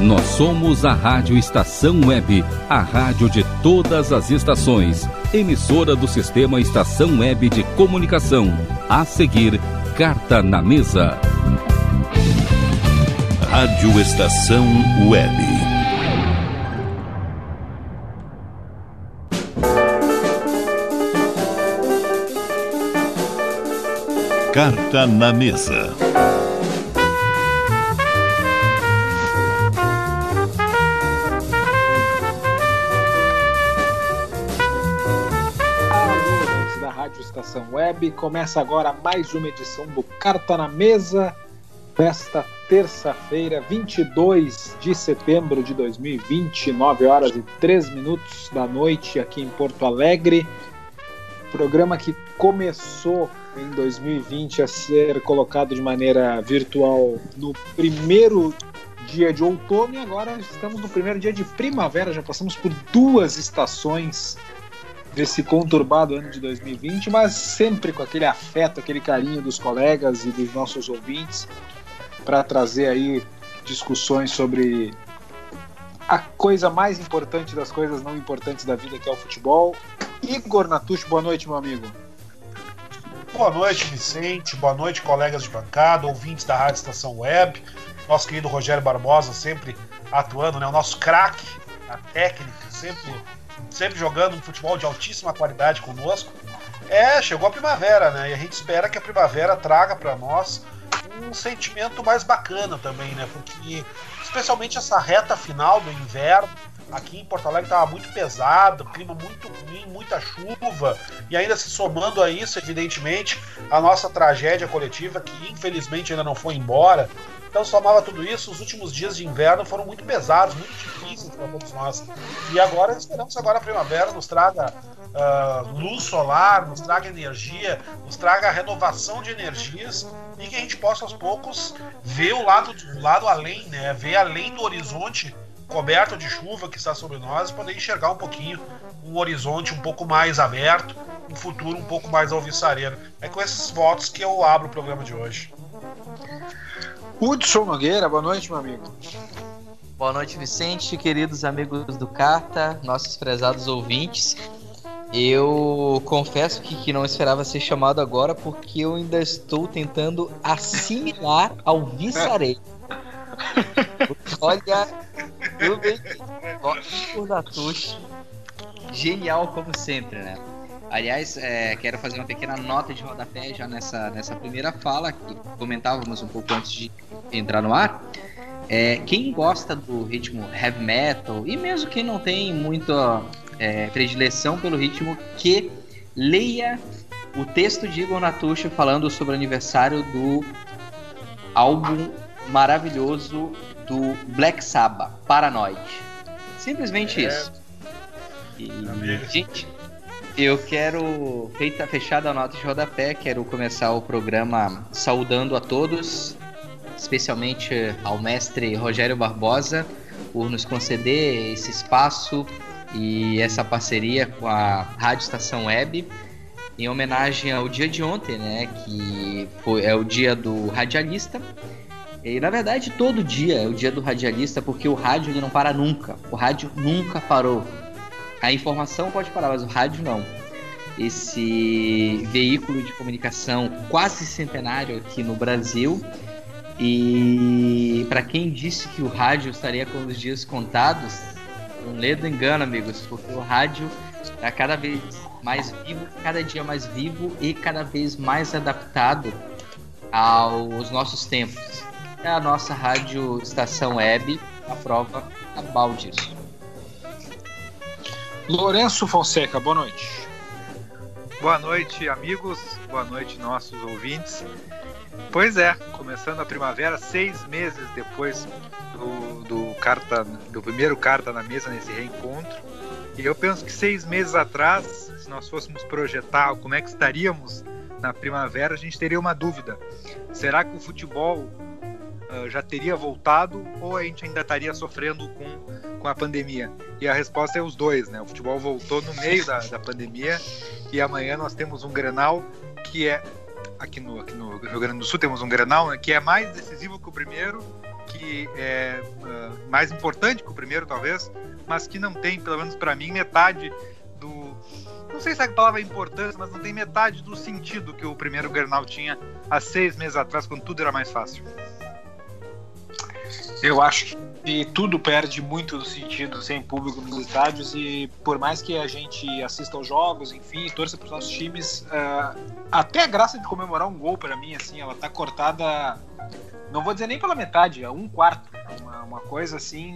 Nós somos a Rádio Estação Web, a rádio de todas as estações, emissora do sistema Estação Web de Comunicação. A seguir, Carta na Mesa. Rádio Estação Web. Carta na Mesa. Web. Começa agora mais uma edição do Carta na Mesa, nesta terça-feira, 22 de setembro de 2020, 9 horas e 3 minutos da noite aqui em Porto Alegre. Programa que começou em 2020 a ser colocado de maneira virtual no primeiro dia de outono e agora estamos no primeiro dia de primavera, já passamos por duas estações desse conturbado ano de 2020, mas sempre com aquele afeto, aquele carinho dos colegas e dos nossos ouvintes para trazer aí discussões sobre a coisa mais importante das coisas não importantes da vida, que é o futebol. Igor Natucci, boa noite, meu amigo. Boa noite, Vicente. Boa noite, colegas de bancada, ouvintes da Rádio Estação Web. Nosso querido Rogério Barbosa sempre atuando, né? O nosso craque, a técnica, sempre sempre jogando um futebol de altíssima qualidade conosco. É, chegou a primavera, né? E a gente espera que a primavera traga para nós um sentimento mais bacana também, né? Porque especialmente essa reta final do inverno, aqui em Porto Alegre estava muito pesado, clima muito ruim, muita chuva, e ainda se somando a isso, evidentemente, a nossa tragédia coletiva, que infelizmente ainda não foi embora, então somava tudo isso, os últimos dias de inverno foram muito pesados, muito difíceis para todos nós. E agora esperamos agora a primavera nos traga uh, luz solar, nos traga energia, nos traga renovação de energias e que a gente possa aos poucos ver o lado, o lado além, né? Ver além do horizonte coberto de chuva que está sobre nós e poder enxergar um pouquinho um horizonte um pouco mais aberto, um futuro um pouco mais alvissareiro. É com esses votos que eu abro o programa de hoje. Hudson Nogueira, boa noite, meu amigo. Boa noite, Vicente, queridos amigos do Carta, nossos prezados ouvintes. Eu confesso que, que não esperava ser chamado agora porque eu ainda estou tentando assimilar ao Vissarei. Olha, por Natush, genial como sempre, né? Aliás, é, quero fazer uma pequena nota de rodapé já nessa, nessa primeira fala, que comentávamos um pouco antes de entrar no ar. É, quem gosta do ritmo heavy metal, e mesmo quem não tem muita é, predileção pelo ritmo, que leia o texto de Igor Natucci falando sobre o aniversário do álbum maravilhoso do Black Sabbath, Paranoid. Simplesmente é. isso. E, gente, eu quero, feita fechada a nota de rodapé, quero começar o programa saudando a todos, especialmente ao mestre Rogério Barbosa, por nos conceder esse espaço e essa parceria com a Rádio Estação Web, em homenagem ao dia de ontem, né, que foi, é o dia do radialista. E na verdade todo dia é o dia do radialista, porque o rádio ele não para nunca. O rádio nunca parou. A informação pode parar, mas o rádio não. Esse veículo de comunicação quase centenário aqui no Brasil. E para quem disse que o rádio estaria com os dias contados, um ledo engano, amigos, porque o rádio está cada vez mais vivo, cada dia mais vivo e cada vez mais adaptado aos nossos tempos. É a nossa rádio estação web a prova cabal disso. Lourenço Fonseca, boa noite. Boa noite, amigos. Boa noite, nossos ouvintes. Pois é, começando a primavera, seis meses depois do, do, carta, do primeiro carta na mesa nesse reencontro. E eu penso que seis meses atrás, se nós fôssemos projetar como é que estaríamos na primavera, a gente teria uma dúvida. Será que o futebol já teria voltado ou a gente ainda estaria sofrendo com com a pandemia? E a resposta é os dois, né? O futebol voltou no meio da, da pandemia e amanhã nós temos um Grenal que é aqui no, aqui no Rio Grande do Sul temos um Grenal né, que é mais decisivo que o primeiro, que é uh, mais importante que o primeiro, talvez, mas que não tem, pelo menos para mim, metade do. Não sei se a palavra é importância, mas não tem metade do sentido que o primeiro Grenal tinha há seis meses atrás, quando tudo era mais fácil. Eu acho que tudo perde muito do sentido sem público nos estádios e por mais que a gente assista aos jogos, enfim, torça para os nossos times, uh, até a graça de comemorar um gol para mim, assim, ela tá cortada, não vou dizer nem pela metade, é um quarto, uma, uma coisa assim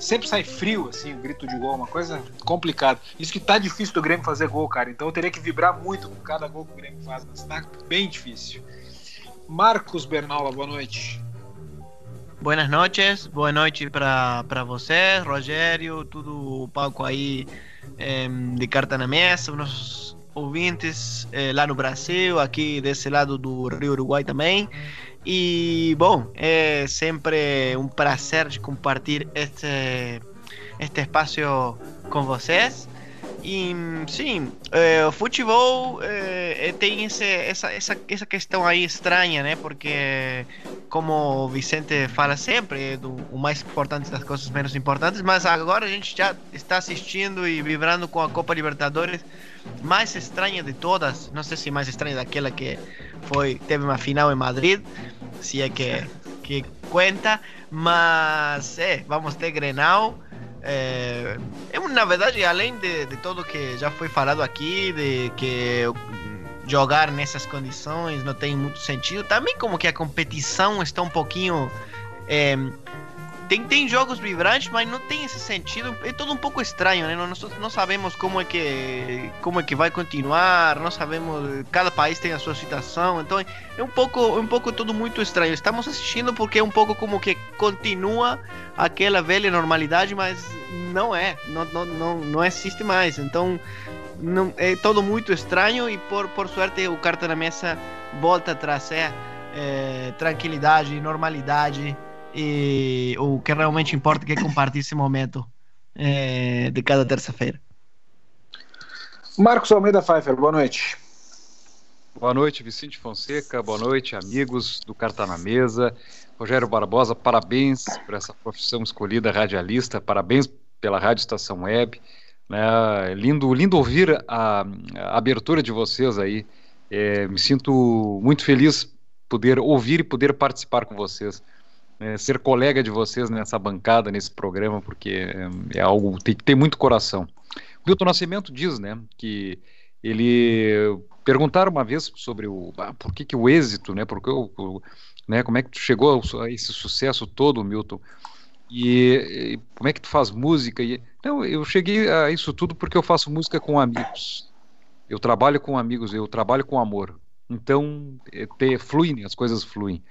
sempre sai frio, assim, o grito de gol, uma coisa complicada. Isso que tá difícil do Grêmio fazer gol, cara. Então eu teria que vibrar muito com cada gol que o Grêmio faz, mas tá bem difícil. Marcos Bernaula, boa noite. Buenas noches, boa noite para vocês, Rogério, tudo o palco aí eh, de carta na mesa, nossos ouvintes eh, lá no Brasil, aqui desse lado do Rio Uruguai também. E, bom, é sempre um prazer compartilhar este, este espaço com vocês. E sim, é, o futebol é, tem esse, essa, essa, essa questão aí estranha, né? Porque, como o Vicente fala sempre, é do, o mais importante das coisas menos importantes, mas agora a gente já está assistindo e vibrando com a Copa Libertadores mais estranha de todas. Não sei se mais estranha daquela que foi teve uma final em Madrid, se é que, que conta, mas é, vamos ter Grenal. É, é, na verdade, além de, de tudo que já foi falado aqui, de que jogar nessas condições não tem muito sentido, também como que a competição está um pouquinho é, tem, tem jogos vibrantes, mas não tem esse sentido. É tudo um pouco estranho, né? Nós não sabemos como é que como é que vai continuar, não sabemos. Cada país tem a sua situação, então é um pouco é um pouco tudo muito estranho. Estamos assistindo porque é um pouco como que continua aquela velha normalidade, mas não é, não não, não, não existe mais. Então não, é todo muito estranho e por, por sorte o carta na mesa volta a trazer é, tranquilidade, normalidade e o que realmente importa é compartilhar esse momento é, de cada terça-feira. Marcos Almeida Pfeiffer, boa noite. Boa noite, Vicente Fonseca, boa noite, amigos do Carta na Mesa. Rogério Barbosa, parabéns por essa profissão escolhida radialista, parabéns pela Rádio Estação Web. Né? Lindo, lindo ouvir a, a abertura de vocês aí. É, me sinto muito feliz poder ouvir e poder participar com vocês é, ser colega de vocês nessa bancada, nesse programa, porque é, é algo tem que muito coração. Milton Nascimento diz, né, que ele perguntaram uma vez sobre o ah, por que, que o êxito, né, porque o, o, né, como é que tu chegou a esse sucesso todo, Milton? E, e, como é que tu faz música? E, não, eu cheguei a isso tudo porque eu faço música com amigos. Eu trabalho com amigos, eu trabalho com amor. Então, é, ter, fluem, as coisas fluem.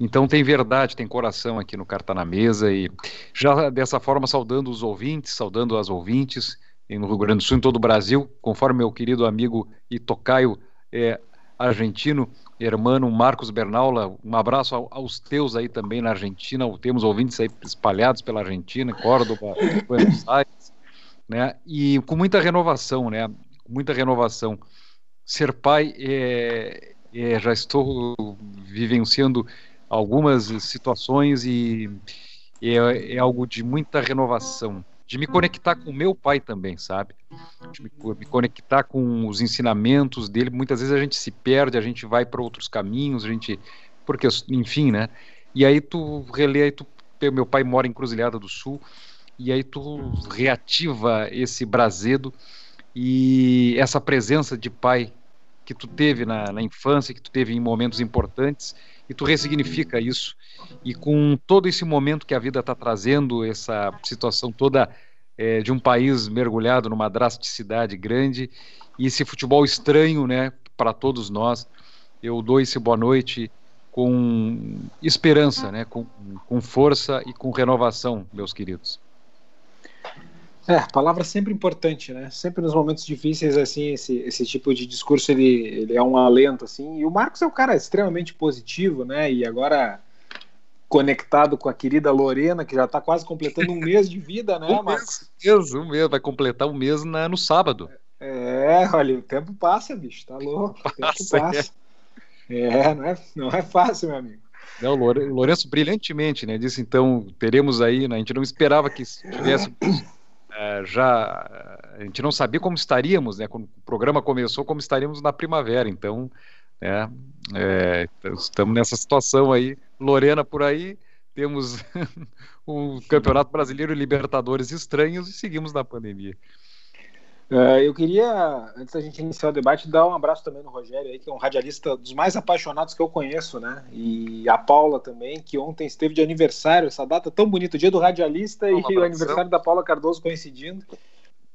Então tem verdade, tem coração aqui no Carta na Mesa e já dessa forma saudando os ouvintes, saudando as ouvintes no Rio Grande do Sul, em todo o Brasil, conforme meu querido amigo e tocaio é, argentino, hermano Marcos Bernaula, um abraço aos teus aí também na Argentina, temos ouvintes aí espalhados pela Argentina, Córdoba, Buenos Aires, né, e com muita renovação, né, muita renovação. Ser pai, é, é, já estou vivenciando algumas situações e, e é, é, algo de muita renovação, de me conectar com meu pai também, sabe? De me, me conectar com os ensinamentos dele. Muitas vezes a gente se perde, a gente vai para outros caminhos, a gente, porque enfim, né? E aí tu relê, aí tu, meu pai mora em Cruzilhada do Sul e aí tu reativa esse brasedo e essa presença de pai que tu teve na, na infância, que tu teve em momentos importantes e tu ressignifica isso. E com todo esse momento que a vida está trazendo, essa situação toda é, de um país mergulhado numa drasticidade grande e esse futebol estranho, né, para todos nós, eu dou esse boa noite com esperança, né, com, com força e com renovação, meus queridos. É, palavra sempre importante, né? Sempre nos momentos difíceis, assim, esse, esse tipo de discurso, ele, ele é um alento, assim. E o Marcos é um cara extremamente positivo, né? E agora conectado com a querida Lorena, que já está quase completando um mês de vida, né, um Marcos? Mês, um mês, vai completar um mês na, no sábado. É, olha, o tempo passa, bicho, tá louco, o tempo passa. É, não é, não é fácil, meu amigo. Não, o Lourenço brilhantemente, né? Disse então, teremos aí, né? A gente não esperava que tivesse é, já. A gente não sabia como estaríamos, né? Quando o programa começou, como estaríamos na primavera. Então, né, é, estamos nessa situação aí. Lorena por aí, temos o Campeonato Brasileiro e Libertadores estranhos e seguimos na pandemia. Uh, eu queria, antes da gente iniciar o debate, dar um abraço também no Rogério, aí, que é um radialista dos mais apaixonados que eu conheço, né? E a Paula também, que ontem esteve de aniversário, essa data tão bonita, o dia do radialista um e o aniversário da Paula Cardoso coincidindo.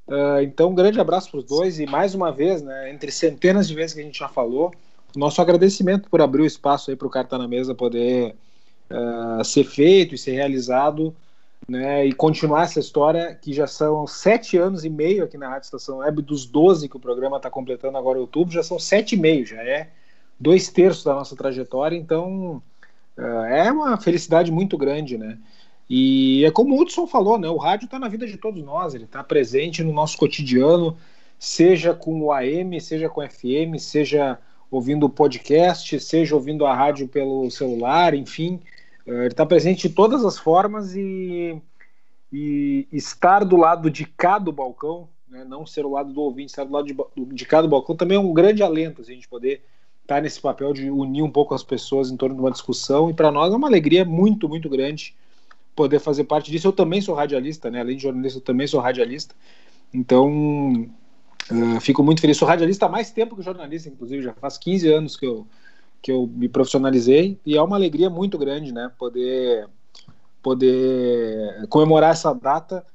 Uh, então, um grande abraço para os dois e mais uma vez, né, entre centenas de vezes que a gente já falou, nosso agradecimento por abrir o espaço aí para o Carta na Mesa poder uh, ser feito e ser realizado né, e continuar essa história que já são sete anos e meio aqui na Rádio Estação Web, dos 12 que o programa está completando agora em outubro, já são sete e meio, já é dois terços da nossa trajetória, então uh, é uma felicidade muito grande, né? E é como o Hudson falou, né? O rádio está na vida de todos nós, ele está presente no nosso cotidiano, seja com o AM, seja com FM, seja ouvindo o podcast, seja ouvindo a rádio pelo celular, enfim. Eh, ele está presente de todas as formas e, e estar do lado de cá do balcão, né, não ser o lado do ouvinte, estar do lado de, de balcão também é um grande alento, assim, a gente poder estar tá nesse papel de unir um pouco as pessoas em torno de uma discussão. E para nós é uma alegria muito, muito grande poder fazer parte disso. Eu também sou radialista, né? além de jornalista, eu também sou radialista. Então, uh, fico muito feliz. Sou radialista há mais tempo que jornalista, inclusive, já faz 15 anos que eu que eu me profissionalizei e é uma alegria muito grande, né, poder poder comemorar essa data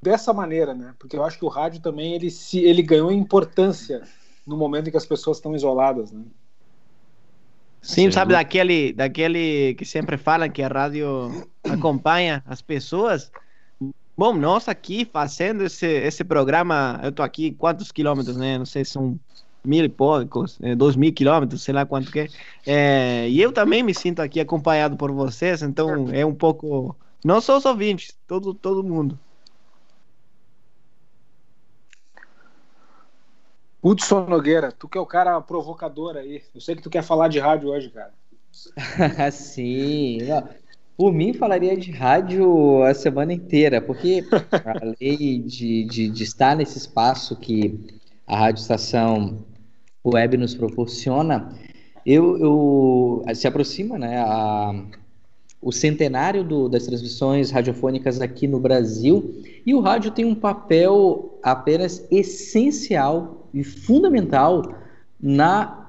dessa maneira, né? Porque eu acho que o rádio também ele se ele ganhou importância no momento em que as pessoas estão isoladas, né? Sim, sabe daquele daquele que sempre falam que a rádio acompanha as pessoas. Bom, nós aqui fazendo esse esse programa, eu tô aqui quantos quilômetros, né? Não sei se são mil e poucos, é, dois mil quilômetros, sei lá quanto que é. é. E eu também me sinto aqui acompanhado por vocês, então é um pouco. Não só os ouvintes, todo, todo mundo. Hudson Nogueira, tu que é o cara provocador aí. Eu sei que tu quer falar de rádio hoje, cara. Sim. Por mim, falaria de rádio a semana inteira, porque além de, de, de estar nesse espaço que a Rádio Estação web nos proporciona, eu, eu se aproxima, né, a, o centenário do, das transmissões radiofônicas aqui no Brasil e o rádio tem um papel apenas essencial e fundamental na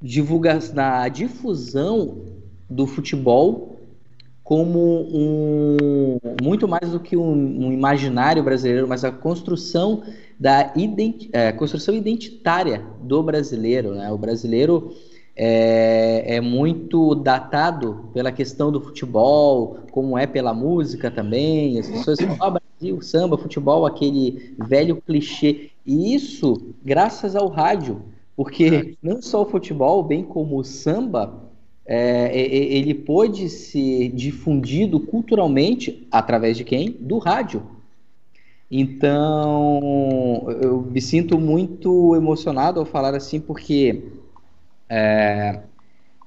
divulgação, na difusão do futebol como um muito mais do que um, um imaginário brasileiro, mas a construção da é, construção identitária do brasileiro. Né? O brasileiro é, é, muito datado pela questão do futebol, como é pela música também. As pessoas falam, ah, Brasil, samba, futebol, aquele velho clichê. E isso graças ao rádio, porque não só o futebol, bem como o samba, é, ele pôde ser difundido culturalmente através de quem? Do rádio. Então, eu me sinto muito emocionado ao falar assim, porque é,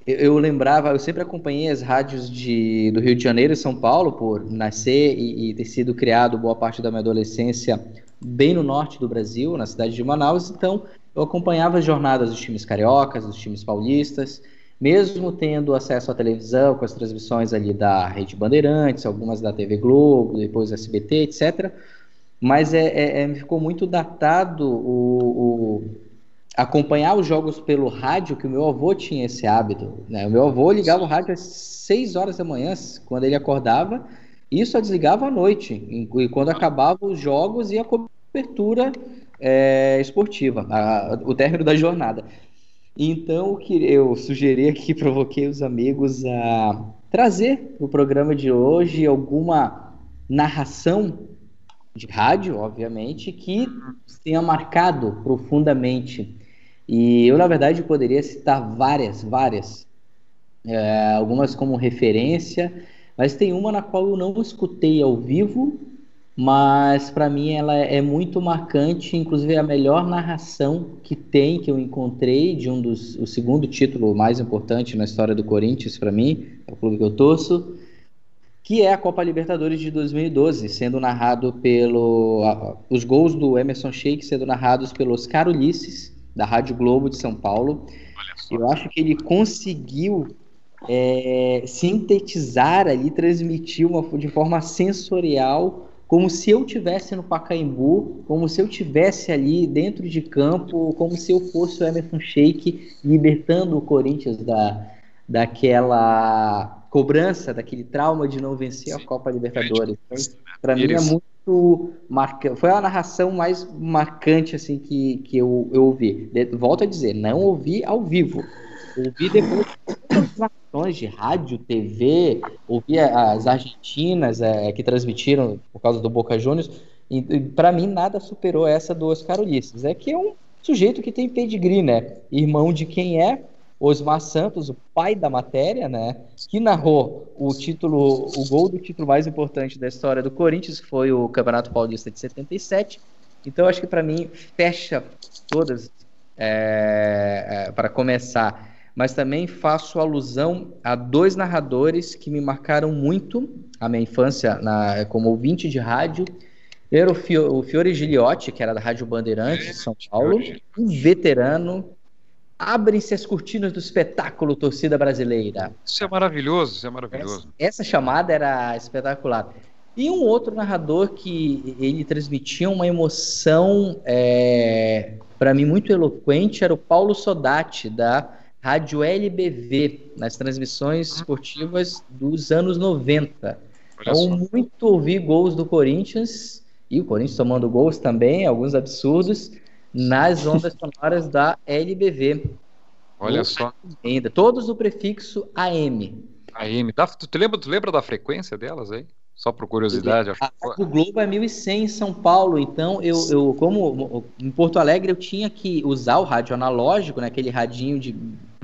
eu lembrava, eu sempre acompanhei as rádios de, do Rio de Janeiro e São Paulo, por nascer e, e ter sido criado boa parte da minha adolescência bem no norte do Brasil, na cidade de Manaus, então eu acompanhava as jornadas dos times cariocas, dos times paulistas, mesmo tendo acesso à televisão, com as transmissões ali da Rede Bandeirantes, algumas da TV Globo, depois SBT, etc., mas é, é, é, ficou muito datado o, o, acompanhar os jogos pelo rádio, que o meu avô tinha esse hábito. Né? O meu avô ligava o rádio às 6 horas da manhã, quando ele acordava, e só desligava à noite, e quando acabavam os jogos e a cobertura é, esportiva, a, o término da jornada. Então, o que eu sugeri aqui, provoquei os amigos a trazer o programa de hoje alguma narração de rádio, obviamente, que tenha marcado profundamente. E eu, na verdade, poderia citar várias, várias, é, algumas como referência, mas tem uma na qual eu não escutei ao vivo, mas para mim ela é muito marcante, inclusive é a melhor narração que tem, que eu encontrei, de um dos, o segundo título mais importante na história do Corinthians para mim, é o clube que eu torço, que é a Copa Libertadores de 2012, sendo narrado pelo a, os gols do Emerson Sheik sendo narrados pelo Oscar Ulisses, da Rádio Globo de São Paulo. Eu acho que ele conseguiu é, sintetizar ali, transmitir uma, de forma sensorial como se eu tivesse no Pacaembu, como se eu tivesse ali dentro de campo, como se eu fosse o Emerson Sheik libertando o Corinthians da, daquela cobrança, daquele trauma de não vencer Sim. a Copa Libertadores. Então, Para mim é muito marcante. Foi a narração mais marcante assim que, que eu, eu ouvi. De, volto a dizer, não ouvi ao vivo. Ouvi depois transmissões de rádio, TV, ouvi as argentinas é, que transmitiram por causa do Boca Juniors, e, e para mim nada superou essa do Oscar Ulisses. É que é um sujeito que tem pedigree, né? Irmão de quem é Osmar Santos, o pai da matéria, né? Que narrou o título, o gol do título mais importante da história do Corinthians, que foi o Campeonato Paulista de 77. Então, acho que para mim fecha todas é, é, para começar mas também faço alusão a dois narradores que me marcaram muito a minha infância na, como ouvinte de rádio. Era o, Fio, o Fiore Giliotti, que era da Rádio Bandeirantes de São Paulo, um veterano. Abrem-se as cortinas do espetáculo Torcida Brasileira. Isso é maravilhoso, isso é maravilhoso. Essa, essa chamada era espetacular. E um outro narrador que ele transmitia uma emoção, é, para mim, muito eloquente, era o Paulo Sodati, da Rádio LBV, nas transmissões ah. esportivas dos anos 90. Então, muito ouvi gols do Corinthians, e o Corinthians tomando gols também, alguns absurdos, nas ondas sonoras da LBV. Olha só. Ainda, todos no prefixo AM. AM. Tu, tu, lembra, tu lembra da frequência delas aí? Só por curiosidade. O Globo é 1100 em São Paulo, então eu, eu, como em Porto Alegre, eu tinha que usar o rádio analógico, né, aquele radinho de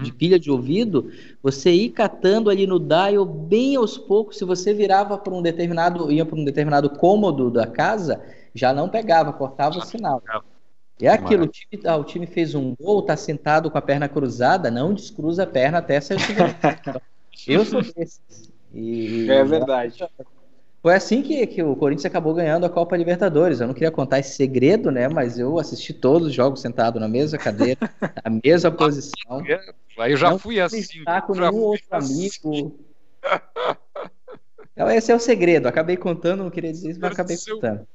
de pilha de ouvido, você ir catando ali no dial bem aos poucos, se você virava para um determinado, ia para um determinado cômodo da casa, já não pegava, cortava o sinal. E é aquilo, o time, ah, o time fez um gol, tá sentado com a perna cruzada, não descruza a perna até sair o Eu sou desses. E, é verdade. Foi assim que, que o Corinthians acabou ganhando a Copa Libertadores. Eu não queria contar esse segredo, né? Mas eu assisti todos os jogos sentado na mesma cadeira, na mesma posição. Aí eu já não fui assim. com nenhum outro assim. amigo. Então, esse é o segredo. Acabei contando, não queria dizer isso, mas acabei contando.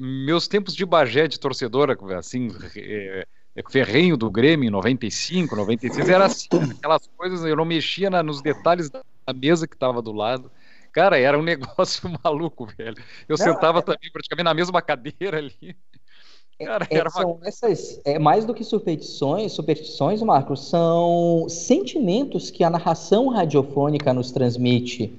Meus tempos de Bagé de torcedora, assim, é, é, ferrenho do Grêmio em 95, 96, era assim, aquelas coisas, eu não mexia na, nos detalhes da mesa que estava do lado. Cara, era um negócio maluco, velho. Eu não, sentava é... também praticamente na mesma cadeira ali. É, Cara, é, são essas, é mais do que superstições, superstições, Marcos, são sentimentos que a narração radiofônica nos transmite.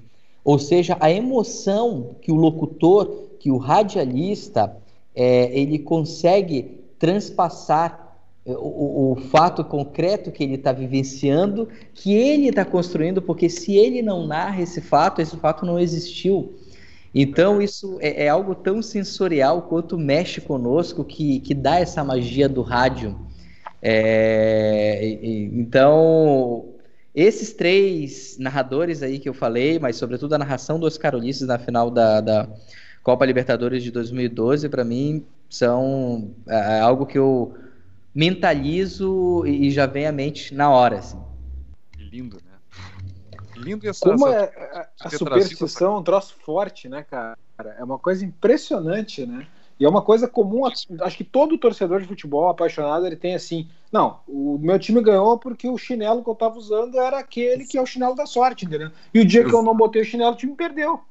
Ou seja, a emoção que o locutor, que o radialista, é, ele consegue transpassar o, o, fato concreto que ele está vivenciando, que ele está construindo, porque se ele não narra esse fato, esse fato não existiu. Então, isso é, é algo tão sensorial quanto mexe conosco, que, que dá essa magia do rádio. É, então, esses três narradores aí que eu falei, mas sobretudo a narração dos Carolices na final da, da Copa Libertadores de 2012, para mim, são é, é algo que eu mentalizo e já vem à mente na hora, assim. Que lindo, né? Lindo essa, Como essa, é, a, a superstição é um troço forte, né, cara? É uma coisa impressionante, né? E é uma coisa comum, acho que todo torcedor de futebol apaixonado, ele tem assim, não, o meu time ganhou porque o chinelo que eu tava usando era aquele que é o chinelo da sorte, entendeu? E o dia que eu não botei o chinelo, o time perdeu.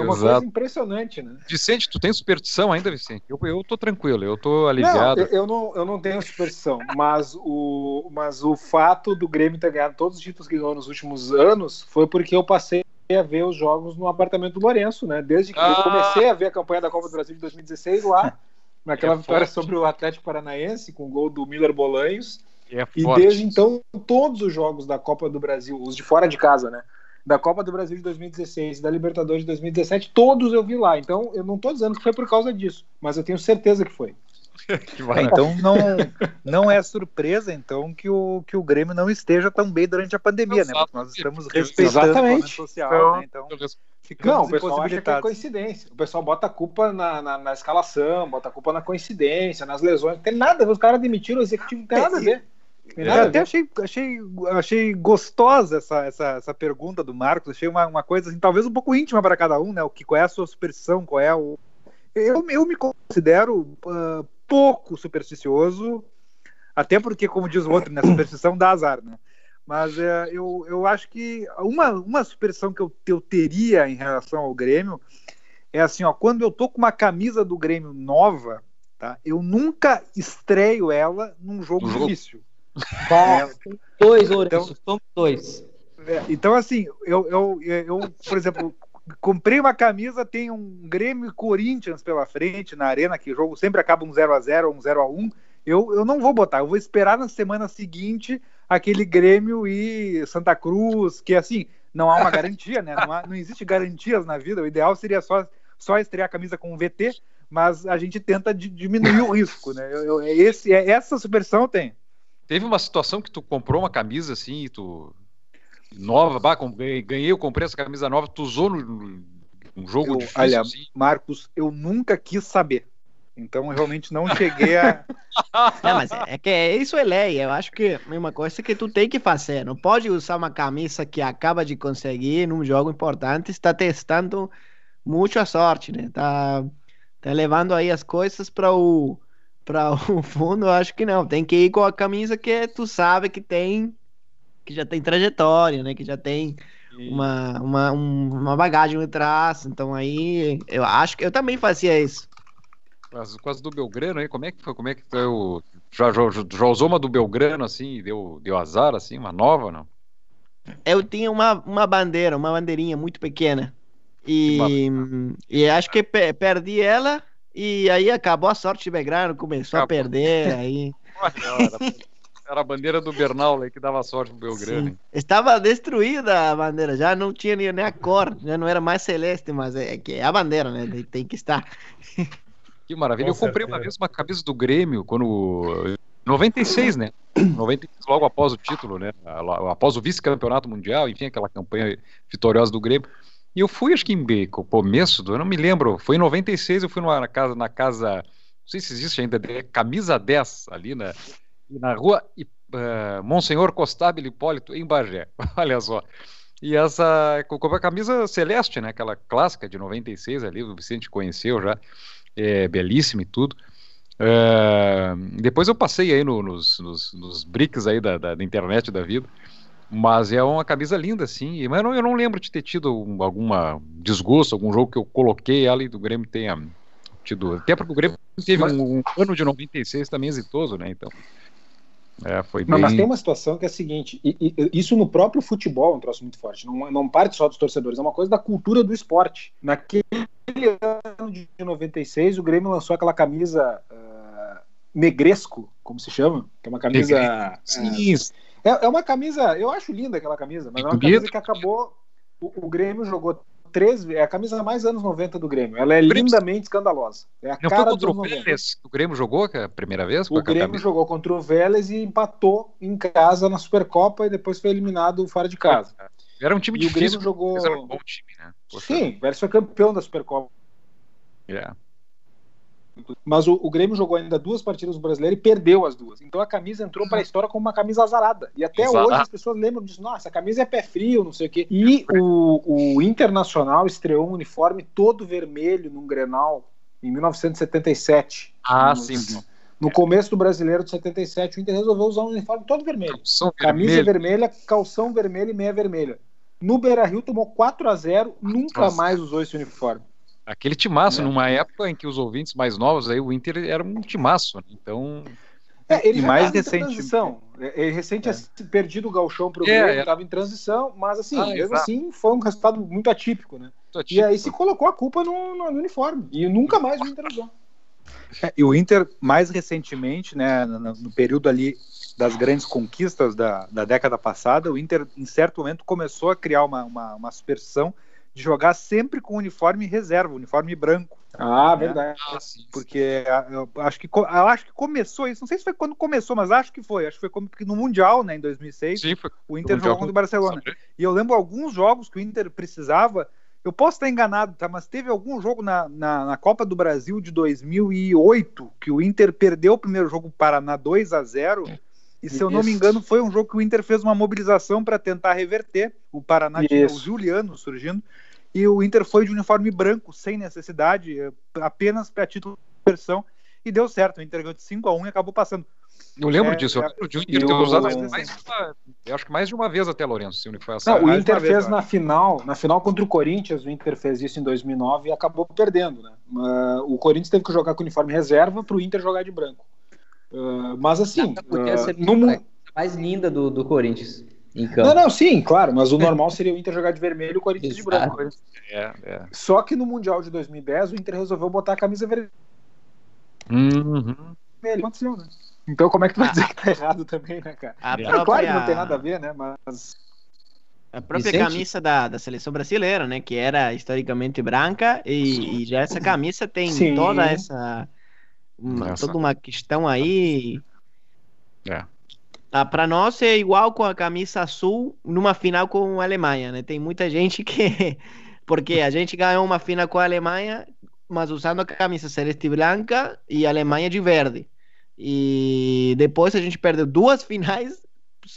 É uma Exato. coisa impressionante, né? Vicente, tu tem superstição ainda, Vicente? Eu, eu tô tranquilo, eu tô aliviado. Não, eu, não, eu não tenho superstição, mas o, mas o fato do Grêmio ter ganhado todos os títulos que ganhou nos últimos anos foi porque eu passei a ver os jogos no apartamento do Lourenço, né? Desde que ah. eu comecei a ver a campanha da Copa do Brasil de 2016 lá, naquela é vitória forte. sobre o Atlético Paranaense, com o gol do Miller Bolanhos. É e desde então, todos os jogos da Copa do Brasil, os de fora de casa, né? Da Copa do Brasil de 2016 e da Libertadores de 2017, todos eu vi lá. Então, eu não estou dizendo que foi por causa disso, mas eu tenho certeza que foi. É, então não, não é surpresa então que o, que o Grêmio não esteja tão bem durante a pandemia, né? Porque nós estamos respeitando Exatamente. o social, né? Então ficamos Não, o pessoal acha que é coincidência. O pessoal bota a culpa na, na, na escalação, bota a culpa na coincidência, nas lesões. Não tem nada a ver. Os caras demitiram o executivo, não tem nada a ver. Eu até ver. achei, achei, achei gostosa essa, essa, essa pergunta do Marcos. Achei uma, uma coisa, assim, talvez um pouco íntima para cada um, né? O que, qual é a sua superstição, qual é o. Eu, eu me considero ah, pouco supersticioso, até porque, como diz o outro, né? Superstição dá azar, né? Mas eh, eu, eu acho que uma, uma superstição que eu, eu teria em relação ao Grêmio é assim, ó, quando eu tô com uma camisa do Grêmio nova, tá? Eu nunca estreio ela num jogo jogo. difícil. Tá, dois, Lourenço, Então- somos dois. É, Então, assim, eu, eu, eu, por exemplo, comprei uma camisa, tem um Grêmio e Corinthians pela frente na arena, que o jogo sempre acaba um 0x0 ou um 0x1. Eu, eu não vou botar, eu vou esperar na semana seguinte aquele Grêmio e Santa Cruz, que assim, não há uma garantia, né? Não, há- não existe garantias na vida. O ideal seria só, só estrear a camisa com um VT, mas a gente tenta di- diminuir o risco, né? Eu, eu- esse, é- essa superstição tenho. Teve uma situação que tu comprou uma camisa assim, e tu nova, bah, ganhei, ganhei, eu comprei essa camisa nova, tu usou no, no- num jogo Eu- difícil olha, assim. Marcos, eu nunca quis saber. Então, eu realmente não cheguei a. Não, mas é que é- isso é lei. Eu acho que a mesma coisa que tu tem que fazer. Não pode usar uma camisa que acaba de conseguir num jogo importante. Está testando muito a sorte, né? Tá, tá levando aí as coisas para o para o fundo. Eu acho que não. Tem que ir com a camisa que tu sabe que tem que já tem trajetória, né? Que já tem uma, uma, um- uma bagagem atrás. Então aí eu acho que eu também fazia isso. As quase do Belgrano aí, como é que foi? Como é que foi o. Já, já, já usou uma do Belgrano assim deu, deu azar, assim, uma nova, não? eu tinha uma, uma bandeira, uma bandeirinha muito pequena. E, e acho que pe- perdi ela. E aí acabou a sorte de Belgrano, começou a Acabou. perder. Aí, Era, a bandeira do Bernal aí que dava sorte pro Belgrano. sim. Estava destruída a bandeira, já não tinha nem, a cor, já não era mais celeste, mas é que é a bandeira, né? Tem- que estar. Que maravilha. Com eu comprei uma certeza. vez uma camisa do Grêmio, quando. 96, né? 96, logo após o título, né? Após o vice-campeonato mundial, enfim, aquela campanha vitoriosa do Grêmio. E eu fui, acho que em começo do. Eu não me lembro. Foi em 96, eu fui numa casa, na casa. Não sei se existe ainda, Camisa 10, ali na, na rua eh, Monsenhor Costábil Hipólito, em Bagé. Olha só. E essa. Comprei a camisa celeste, né? Aquela clássica de 96 ali, o Vicente conheceu já é, belíssima e tudo. É, depois eu passei aí no- nos, nos, nos bricks aí da, da, da internet da vida, mas é uma camisa linda, assim, mas eu não, eu não lembro de ter tido um, alguma desgosto, algum jogo que eu coloquei ela e do Grêmio tenha tido, até porque o Grêmio teve um, um ano de 96 também exitoso, né, então é, foi bem... Não, mas tem uma situação que é a seguinte: e- e- isso no próprio futebol é um troço muito forte. Não, não parte só dos torcedores, é uma coisa da cultura do esporte. Naquele ano de 96, o Grêmio lançou aquela camisa ah, negresco, como se chama, que é uma camisa. ah, Sim, É, é uma camisa, eu acho linda aquela camisa, mas é uma Bonito. camisa que acabou. O, o Grêmio jogou três vezes. É a camisa mais anos 90 do Grêmio. Ela é Grêmio- lindamente escandalosa. É a não foi cara dos contra o anos 90. Vélez o Grêmio jogou que é a primeira vez? O Grêmio jogou contra o Vélez e empatou em casa na Supercopa e depois foi eliminado fora de casa. Era um time E o difícil, Grêmio jogou. mas era um bom time, né? Poxa, Sim, o Vélez foi campeão da Supercopa. é. Mas o, o Grêmio jogou ainda duas partidas no brasileiro e perdeu as duas. Então a camisa entrou para a história como uma camisa azarada. E até Exato. hoje as pessoas lembram disso. Nossa, essa camisa é pé frio, não sei o quê. E o, o Internacional estreou um uniforme todo vermelho num Grenal em 1977. Ah, No- sim. No começo do brasileiro de 77, o Inter resolveu usar um uniforme todo vermelho. São Camisa vermelho. vermelha, calção vermelho e meia vermelha. No Beira Rio tomou 4 a 0 nunca Nossa. mais usou esse uniforme. Aquele timaço, É. numa época em que os ouvintes mais novos, aí o Inter era um timaço, né? Então, É, ele E mais recente- transição. É, Ele recente É. tinha perdido o galchão É, Grêmio, é. estava em transição, mas assim, Ah, mesmo exato. assim, foi um resultado muito atípico, né? tô E tipo, aí se colocou a culpa no, no- no uniforme. E nunca mais o Inter usou. É, e o Inter, mais recentemente, né, no, no período ali das grandes conquistas da, da década passada, o Inter, em certo momento, começou a criar uma, uma, uma superstição de jogar sempre com uniforme reserva, uniforme branco. Ah, né? verdade. Porque eu acho que eu acho que começou isso. Não sei se foi quando começou, mas acho que foi. Acho que foi no mundial, né, em 2006. Sim, foi. O Inter jogou contra o Barcelona. E eu lembro alguns jogos que o Inter precisava. Eu posso estar enganado, tá? Mas teve algum jogo na, na, na Copa do Brasil de 2008 que o Inter perdeu o primeiro jogo para na 2 a 0 e se eu não me engano, foi um jogo que o Inter fez uma mobilização para tentar reverter. O Paraná tinha o Juliano surgindo. E o Inter foi de uniforme branco, sem necessidade, eh, apenas para título de conversão. E deu certo. O Inter ganhou de 5 a 1 e acabou passando. Eu lembro é, disso, eu é, lembro de o Inter ter usado mais, mais uma, eu acho que mais de uma vez até, Lourenço, se foi essa. Não, o Inter fez vez, na final, na final contra o Corinthians, o Inter fez isso em 2009 e acabou perdendo, né? o Corinthians teve que jogar com uniforme reserva para o Inter jogar de branco. Uh, mas assim, uh, no... mais linda do, do Corinthians. Não, não, sim, claro, mas o normal seria o Inter jogar de vermelho e o Corinthians de branco. É, é. Só que no Mundial de 2010 o Inter resolveu botar a camisa vermelha. Uhum. Aconteceu, né? Então como é que tu vai ah. dizer que tá errado também, né, cara? A própria... Claro que não tem nada a ver, né? Mas. A própria Vicente? camisa da, da seleção brasileira, né? Que era historicamente branca, e, e já essa camisa tem Sim. toda essa uma, toda uma questão aí. É. Ah, para nós é igual com a camisa azul numa final com a Alemanha, né? Tem muita gente que. Porque a gente ganhou uma final com a Alemanha, mas usando a camisa celeste branca e a Alemanha de verde. E depois a gente perdeu duas finais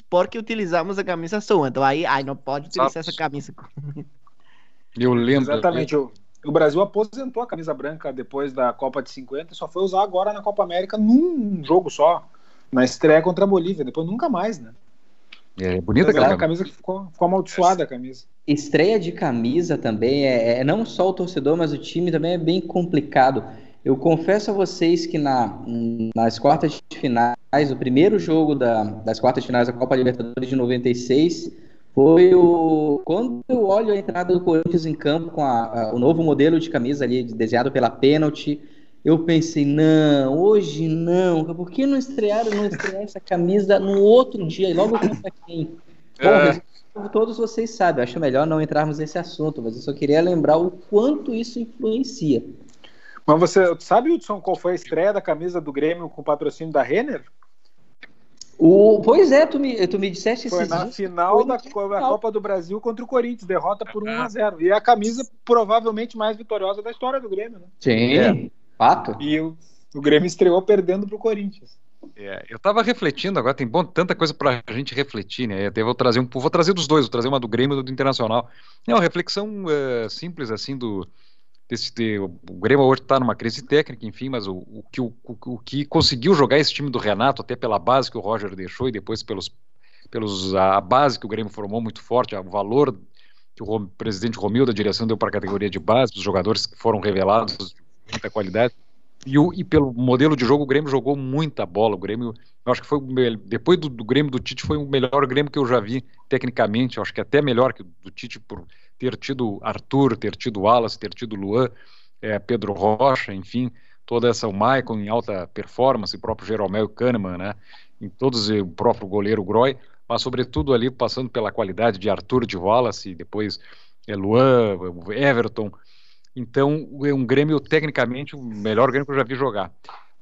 porque utilizamos a camisa azul. Então aí, aí não pode utilizar essa camisa. Eu lembro. Exatamente. Eu o Brasil aposentou a camisa branca depois da Copa de 50 e só foi usar agora na Copa América num jogo só, na estreia contra a Bolívia. Depois nunca mais, né? É bonita aquela a camisa. que ficou, ficou amaldiçoada a camisa. Estreia de camisa também é, é, não só o torcedor, mas o time também é bem complicado. Eu confesso a vocês que na, nas quartas de finais, o primeiro jogo da, das quartas de finais da Copa Libertadores de 96, foi o. Quando eu olho a entrada do Corinthians em campo com a, a, o novo modelo de camisa ali, desenhado pela Penalty, eu pensei, não, hoje não, por que não estrearam, não estrear essa camisa no outro dia, e logo contra quem? É. todos vocês sabem, acho melhor não entrarmos nesse assunto, mas eu só queria lembrar o quanto isso influencia. Mas você sabe, Hudson, qual foi a estreia da camisa do Grêmio com patrocínio da Renner? O, pois é, tu me, tu me disseste Foi na dias, final da, da Copa do Brasil contra o Corinthians, derrota por 1 a 0 E é a camisa provavelmente mais vitoriosa da história do Grêmio, né? Sim, é. fato. E o, o Grêmio estreou perdendo pro Corinthians. É, eu tava refletindo agora, tem bom, tanta coisa pra gente refletir, né? Eu vou trazer um, vou trazer dos dois, vou trazer uma do Grêmio e do Internacional. É uma reflexão é, simples assim do desse, o Grêmio hoje está numa crise técnica, enfim, mas o, o, que, o, o, que conseguiu jogar esse time do Renato, até pela base que o Roger deixou e depois pelos, pelos a base que o Grêmio formou muito forte, o valor que o presidente Romildo, da direção, deu para a categoria de base, os jogadores que foram revelados de muita qualidade. E, o, e pelo modelo de jogo, o Grêmio jogou muita bola. O Grêmio, eu acho que foi depois do, do Grêmio do Tite, foi o melhor Grêmio que eu já vi tecnicamente. Eu acho que até melhor que o do Tite por ter tido Arthur, ter tido Wallace, ter tido Luan, é, Pedro Rocha, enfim, toda essa, o Maicon em alta performance, o próprio Jeromel Kahneman, né, em todos, o próprio goleiro Groy, mas sobretudo ali passando pela qualidade de Arthur, de Wallace, depois é, Luan, Everton, então é um Grêmio tecnicamente o melhor Grêmio que eu já vi jogar.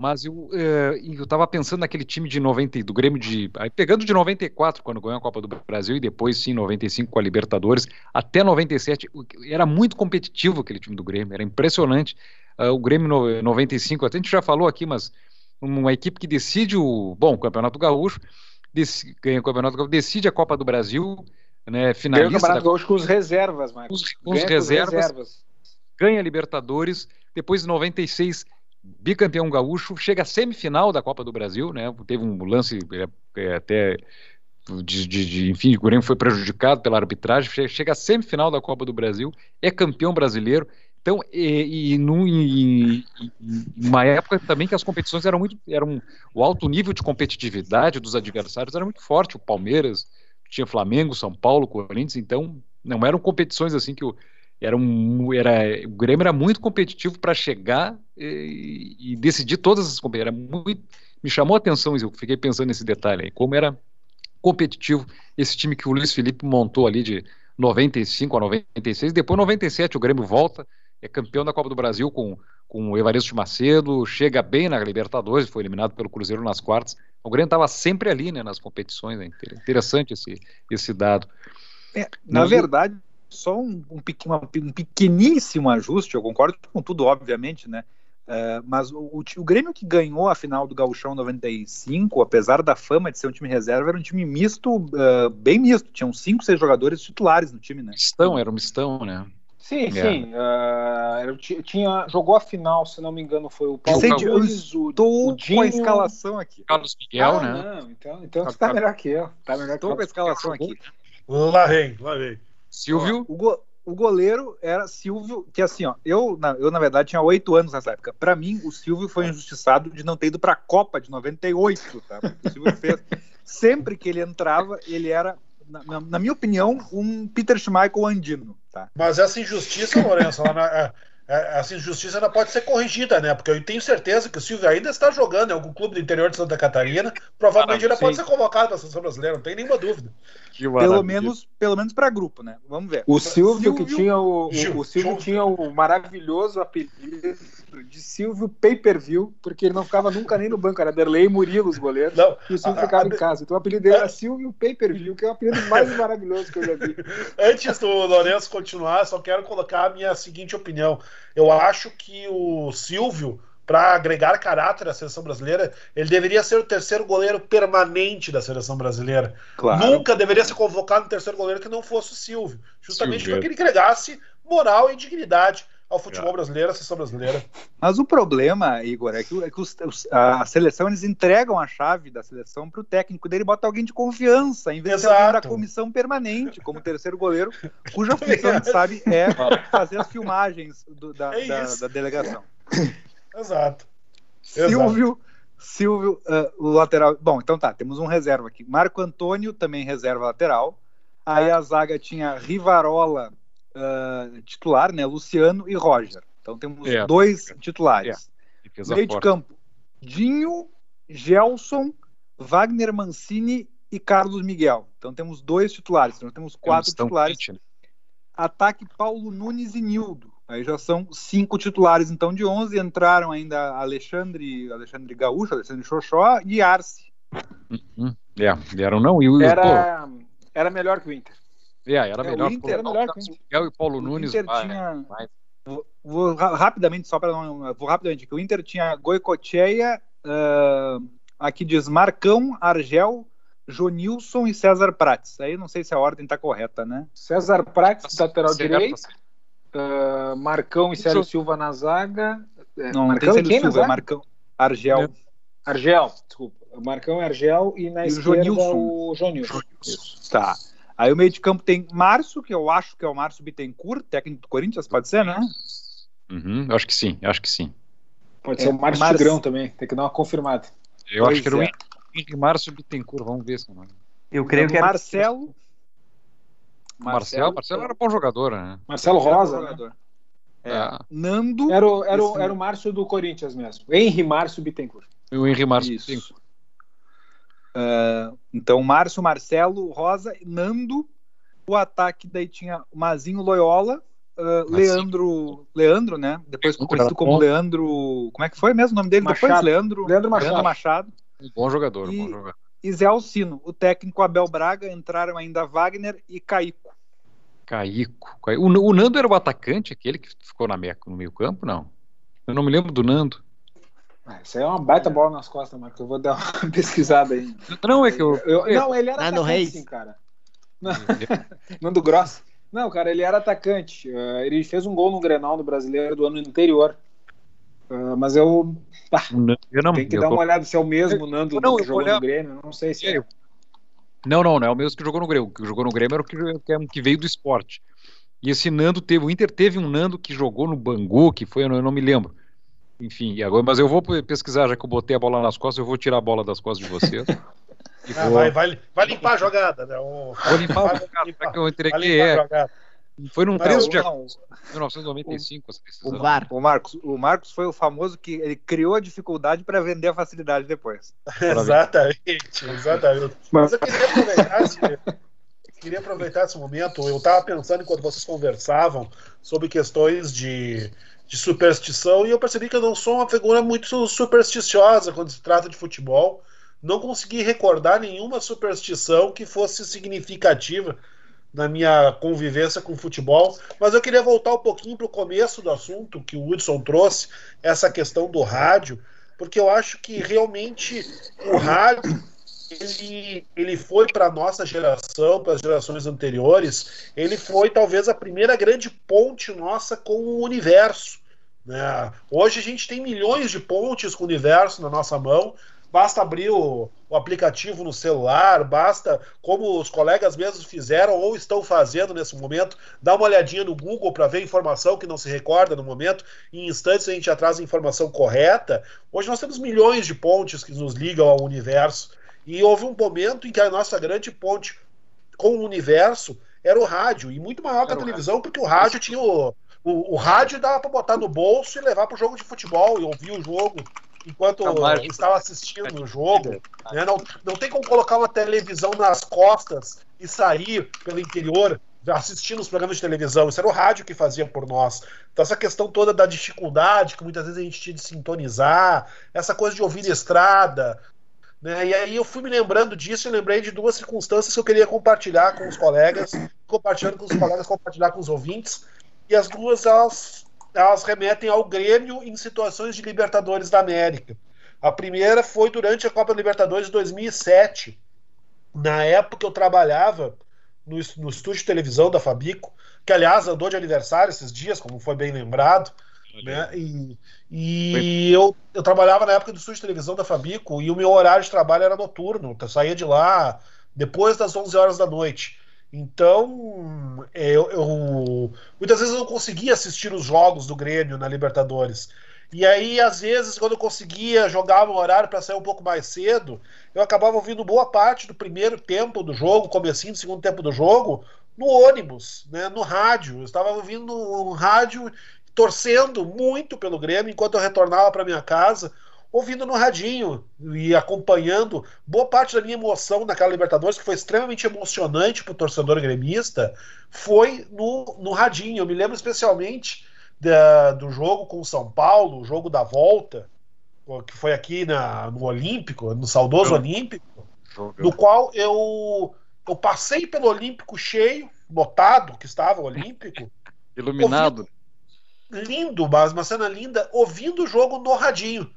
Mas eu é, estava pensando naquele time de 90, do Grêmio de. Aí, pegando de 94, quando ganhou a Copa do Brasil, e depois sim, 95 com a Libertadores, até 97, era muito competitivo aquele time do Grêmio, era impressionante. Uh, o Grêmio no, 95, até a gente já falou aqui, mas uma equipe que decide o. Bom, o Campeonato Gaúcho, decide, ganha o Campeonato Gaúcho, decide a Copa do Brasil, né, finalista. Ganha o Campeonato Gaúcho com os reservas, Marcos. Com, os reservas, reservas. Ganha Libertadores, depois de 96 bicampeão gaúcho, chega à semifinal da Copa do Brasil, né? Teve um lance é, é, até de, de, de, enfim, o Grêmio foi prejudicado pela arbitragem, chega à semifinal da Copa do Brasil, é campeão brasileiro. Então, e, e, e, e, uma época também que as competições eram muito, eram o alto nível de competitividade dos adversários era muito forte. O Palmeiras tinha Flamengo, São Paulo, Corinthians, então não eram competições assim que o era um, era, o Grêmio era muito competitivo para chegar e, e, decidir todas as competições. Era muito, me chamou a atenção, eu fiquei pensando nesse detalhe aí, como era competitivo esse time que o Luiz Felipe montou ali de 95 a 96, depois 97 o Grêmio volta, é campeão da Copa do Brasil com, com o Evaristo Macedo, chega bem na Libertadores, foi eliminado pelo Cruzeiro nas quartas, o Grêmio estava sempre ali né, nas competições, é interessante esse, esse dado. É, na verdade, só um, um, um, pequeníssimo ajuste, eu concordo com tudo, obviamente, né? Uh, mas o, o, Grêmio que ganhou a final do Gauchão 95, apesar da fama de ser um time reserva, era um time misto, uh, bem misto. Tinham cinco, seis jogadores titulares no time, né? Mistão, era um mistão, né? Sim, é. sim. Uh, tinha, jogou a final, se não me engano, foi o Paulo Vicente, eu estou com a escalação aqui. Carlos Miguel, ah, né? Não, então, então você tá melhor que eu. Tá melhor estou com a escalação aqui. Lá vem, lá vem. Silvio. o, go, o, goleiro era Silvio, que assim, ó, eu, na, eu na verdade tinha oito anos nessa época. Para mim, o Silvio foi injustiçado de não ter ido para a Copa de 98, tá? O Silvio fez. Sempre que ele entrava, ele era, na, na, minha opinião, um Peter Schmeichel andino, tá? Mas essa injustiça, Lourenço, ela, essa injustiça ainda pode ser corrigida, né? Porque eu tenho certeza que o Silvio ainda está jogando em algum clube do interior de Santa Catarina. Provavelmente ah, ainda pode ser convocado para a seleção brasileira, não tem nenhuma dúvida. Pelo menos, pelo menos para grupo, né? Vamos ver. O Silvio, Silvio... que tinha o, o, o Silvio tinha o maravilhoso apelido de Silvio Pay-Per-View, porque ele não ficava nunca nem no banco, era Derlei e Murilo os goleiros, não, e o Silvio a, ficava a, em casa. Então o apelido dele era Silvio Pay-Per-View, que é o apelido mais maravilhoso que eu já vi. Antes do Lourenço continuar, só quero colocar a minha seguinte opinião. Eu acho que o Silvio para agregar caráter à seleção brasileira, ele deveria ser o terceiro goleiro permanente da seleção brasileira. Claro. Nunca deveria ser convocado um terceiro goleiro que não fosse o Silvio, justamente para que ele agregasse moral e dignidade ao futebol brasileiro, à seleção brasileira. Mas o problema, Igor, é que, é que os, os, a seleção eles entregam a chave da seleção para o técnico dele bota alguém de confiança, em vez de alguém da comissão permanente, como terceiro goleiro, cuja função, a gente sabe, é fazer as filmagens do, da, é da, da delegação. Exato. Silvio, Silvio, uh, lateral. Bom, então tá, temos um reserva aqui. Marco Antônio, também reserva lateral. Aí a zaga tinha Rivarola, uh, titular, né? Luciano e Roger. Então temos é. dois titulares. É. Meio de campo, Dinho, Gelson, Wagner Mancini e Carlos Miguel. Então temos dois titulares. Então temos quatro titulares. Né? Ataque Paulo Nunes e Nildo. Aí já são cinco titulares, então, de 11. Entraram ainda Alexandre, Alexandre Gaúcho, Alexandre Xoxó e Arce. Uhum. É, deram não. E o, era, era melhor que o Inter. É, era melhor. O Inter era melhor que o Inter. E Paulo o Nunes. Inter vai, tinha... Vai. Vou, vou, rapidamente, só para não. Vou rapidamente, que o Inter tinha Goicocheia, uh, aqui diz Marcão, Argel, Jonilson e César Prates. Aí não sei se a ordem está correta, né? César Prates, lateral direito uh, Marcão e Célio Silva na zaga. É, não, Marcão não tem Célio Silva, é Marcão. Argel. Argel, desculpa. Marcão é Argel e na e esquerda o Jonilson. Tá. Aí o meio de campo tem Márcio, que eu acho que é o Márcio Bittencourt, técnico do Corinthians, pode ser, né? Uhum, acho que sim, acho que sim. Pode é, ser o Márcio Mar... Tigrão também, tem que dar uma confirmada. Eu pois acho que era o é. Márcio Bittencourt, vamos ver se não Eu creio que era Marcelo. Marcelo, Marcelo era bom jogador, né? Marcelo Rosa, né? É. é. Nando. Era o, era, o, era o Márcio do Corinthians mesmo. Henri Márcio Bittencourt. O Henri Márcio Bittencourt. Uh, então, Márcio, Marcelo, Rosa, Nando. O ataque daí tinha Mazinho Loyola, uh, Leandro, Leandro, né? Depois conhecido como Leandro. Como é que foi mesmo o nome dele? Machado. Depois Leandro, Leandro Machado. Leandro Machado. Um bom jogador, e, bom jogador. E Zé Alcino. O técnico Abel Braga entraram ainda Wagner e Caico. Caico. O, o Nando era o atacante, aquele que ficou na meia, no meio campo, não? Eu não me lembro do Nando. Ah, isso aí é uma baita bola nas costas, Marcos. Eu vou dar uma pesquisada aí. Não, é que eu. eu não, ele era Nando atacante, Reis. sim, cara. Nando Gross. Não, cara, ele era atacante. Uh, ele fez um gol no Grenal do brasileiro do ano anterior. Uh, mas eu. Ah, eu não, tem que dar uma olhada se é o mesmo Nando não, que jogou olhar... no Grêmio. Não sei se é. Não, não, não é o mesmo que jogou no Grêmio. O que jogou no Grêmio era o que, que, que veio do esporte. E esse Nando teve, o Inter teve um Nando que jogou no Bangu, que foi, eu não, eu não me lembro. Enfim, agora, mas eu vou pesquisar, já que eu botei a bola nas costas, eu vou tirar a bola das costas de você. ah, vou... vai, vai, vai limpar a jogada, né? O... Vou limpar a jogada, que eu entreguei. É... Foi num Não, 13 de não, 1995 essa decisão. O VAR. O Marcos, o Marcos foi o famoso que ele criou a dificuldade para vender a facilidade depois. Exatamente, exatamente. Mas eu queria aproveitar esse, queria aproveitar esse momento. Eu estava pensando enquanto vocês conversavam sobre questões de, de superstição e eu percebi que eu não sou uma figura muito supersticiosa quando se trata de futebol. Não consegui recordar nenhuma superstição que fosse significativa na minha convivência com o futebol, mas eu queria voltar um pouquinho para o começo do assunto que o Hudson trouxe, essa questão do rádio, porque eu acho que realmente o rádio ele, ele foi para a nossa geração, para as gerações anteriores, ele foi talvez a primeira grande ponte nossa com o universo. Né? Hoje a gente tem milhões de pontes com o universo na nossa mão, basta abrir o, o, aplicativo no celular, basta, como os colegas mesmos fizeram ou estão fazendo nesse momento, dar uma olhadinha no Google para ver informação que não se recorda no momento, em instantes a gente já traz a informação correta. Hoje nós temos milhões de pontes que nos ligam ao universo. E houve um momento em que a nossa grande ponte com o universo era o rádio, e muito maior que a televisão, rádio. porque o rádio tinha o. O, o rádio dava para botar no bolso e levar para o jogo de futebol e ouvir o jogo enquanto Tá estava assistindo o jogo. Né? Não, não tem como colocar uma televisão nas costas e sair pelo interior assistindo os programas de televisão. Isso era o rádio que fazia por nós. Então, essa questão toda da dificuldade que muitas vezes a gente tinha de sintonizar, essa coisa de ouvir estrada. Né? E aí eu fui me lembrando disso e lembrei de duas circunstâncias que eu queria compartilhar com os colegas, compartilhando com os colegas, compartilhar com os ouvintes. E as duas, elas elas remetem ao Grêmio em situações de Libertadores da América. A primeira foi durante a Copa Libertadores de 2007. Na época eu trabalhava no, no estúdio de televisão da Fabico, que aliás andou de aniversário esses dias, como foi bem lembrado. Né? E, e eu, eu trabalhava na época do estúdio de televisão da Fabico e o meu horário de trabalho era noturno. Eu saía de lá depois das 11 horas da noite. Então, eu, eu, muitas vezes eu não conseguia assistir os jogos do Grêmio na Libertadores. E aí, às vezes, quando eu conseguia jogar no horário para sair um pouco mais cedo, eu acabava ouvindo boa parte do primeiro tempo do jogo, comecinho do segundo tempo do jogo, no ônibus, né, no rádio. Eu estava ouvindo um rádio torcendo muito pelo Grêmio enquanto eu retornava para minha casa ouvindo no radinho e acompanhando boa parte da minha emoção naquela Libertadores, que foi extremamente emocionante para o torcedor gremista, foi no, no radinho. Eu me lembro especialmente da, do jogo com o São Paulo, o jogo da volta, que foi aqui na, no Olímpico, no saudoso Olímpico, no qual eu, eu passei pelo Olímpico cheio, lotado que estava o Olímpico. Iluminado. Ouvindo, lindo, mas uma cena linda, ouvindo o jogo no radinho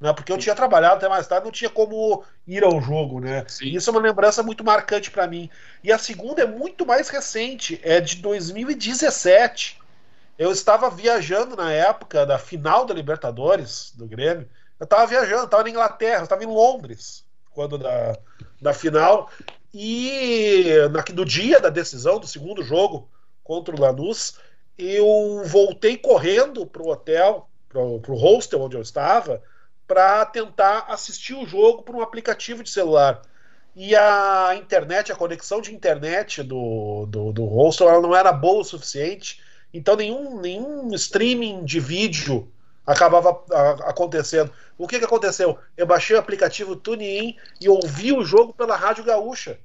né? Porque eu tinha trabalhado até mais tarde, não tinha como ir ao jogo, né? Sim. Isso é uma lembrança muito marcante para mim. E a segunda é muito mais recente, é de 2017. Eu estava viajando na época da final da Libertadores do Grêmio. Eu estava viajando, estava na Inglaterra, estava em Londres quando da, da final. E na, no dia da decisão do segundo jogo contra o Lanús, eu voltei correndo para o hotel, para o hostel onde eu estava, para tentar assistir o jogo por um aplicativo de celular. E a internet, a conexão de internet do, do, do hostel, ela não era boa o suficiente. Então nenhum, nenhum streaming de vídeo acabava acontecendo. O que, que aconteceu? Eu baixei o aplicativo TuneIn e ouvi o jogo pela Rádio Gaúcha.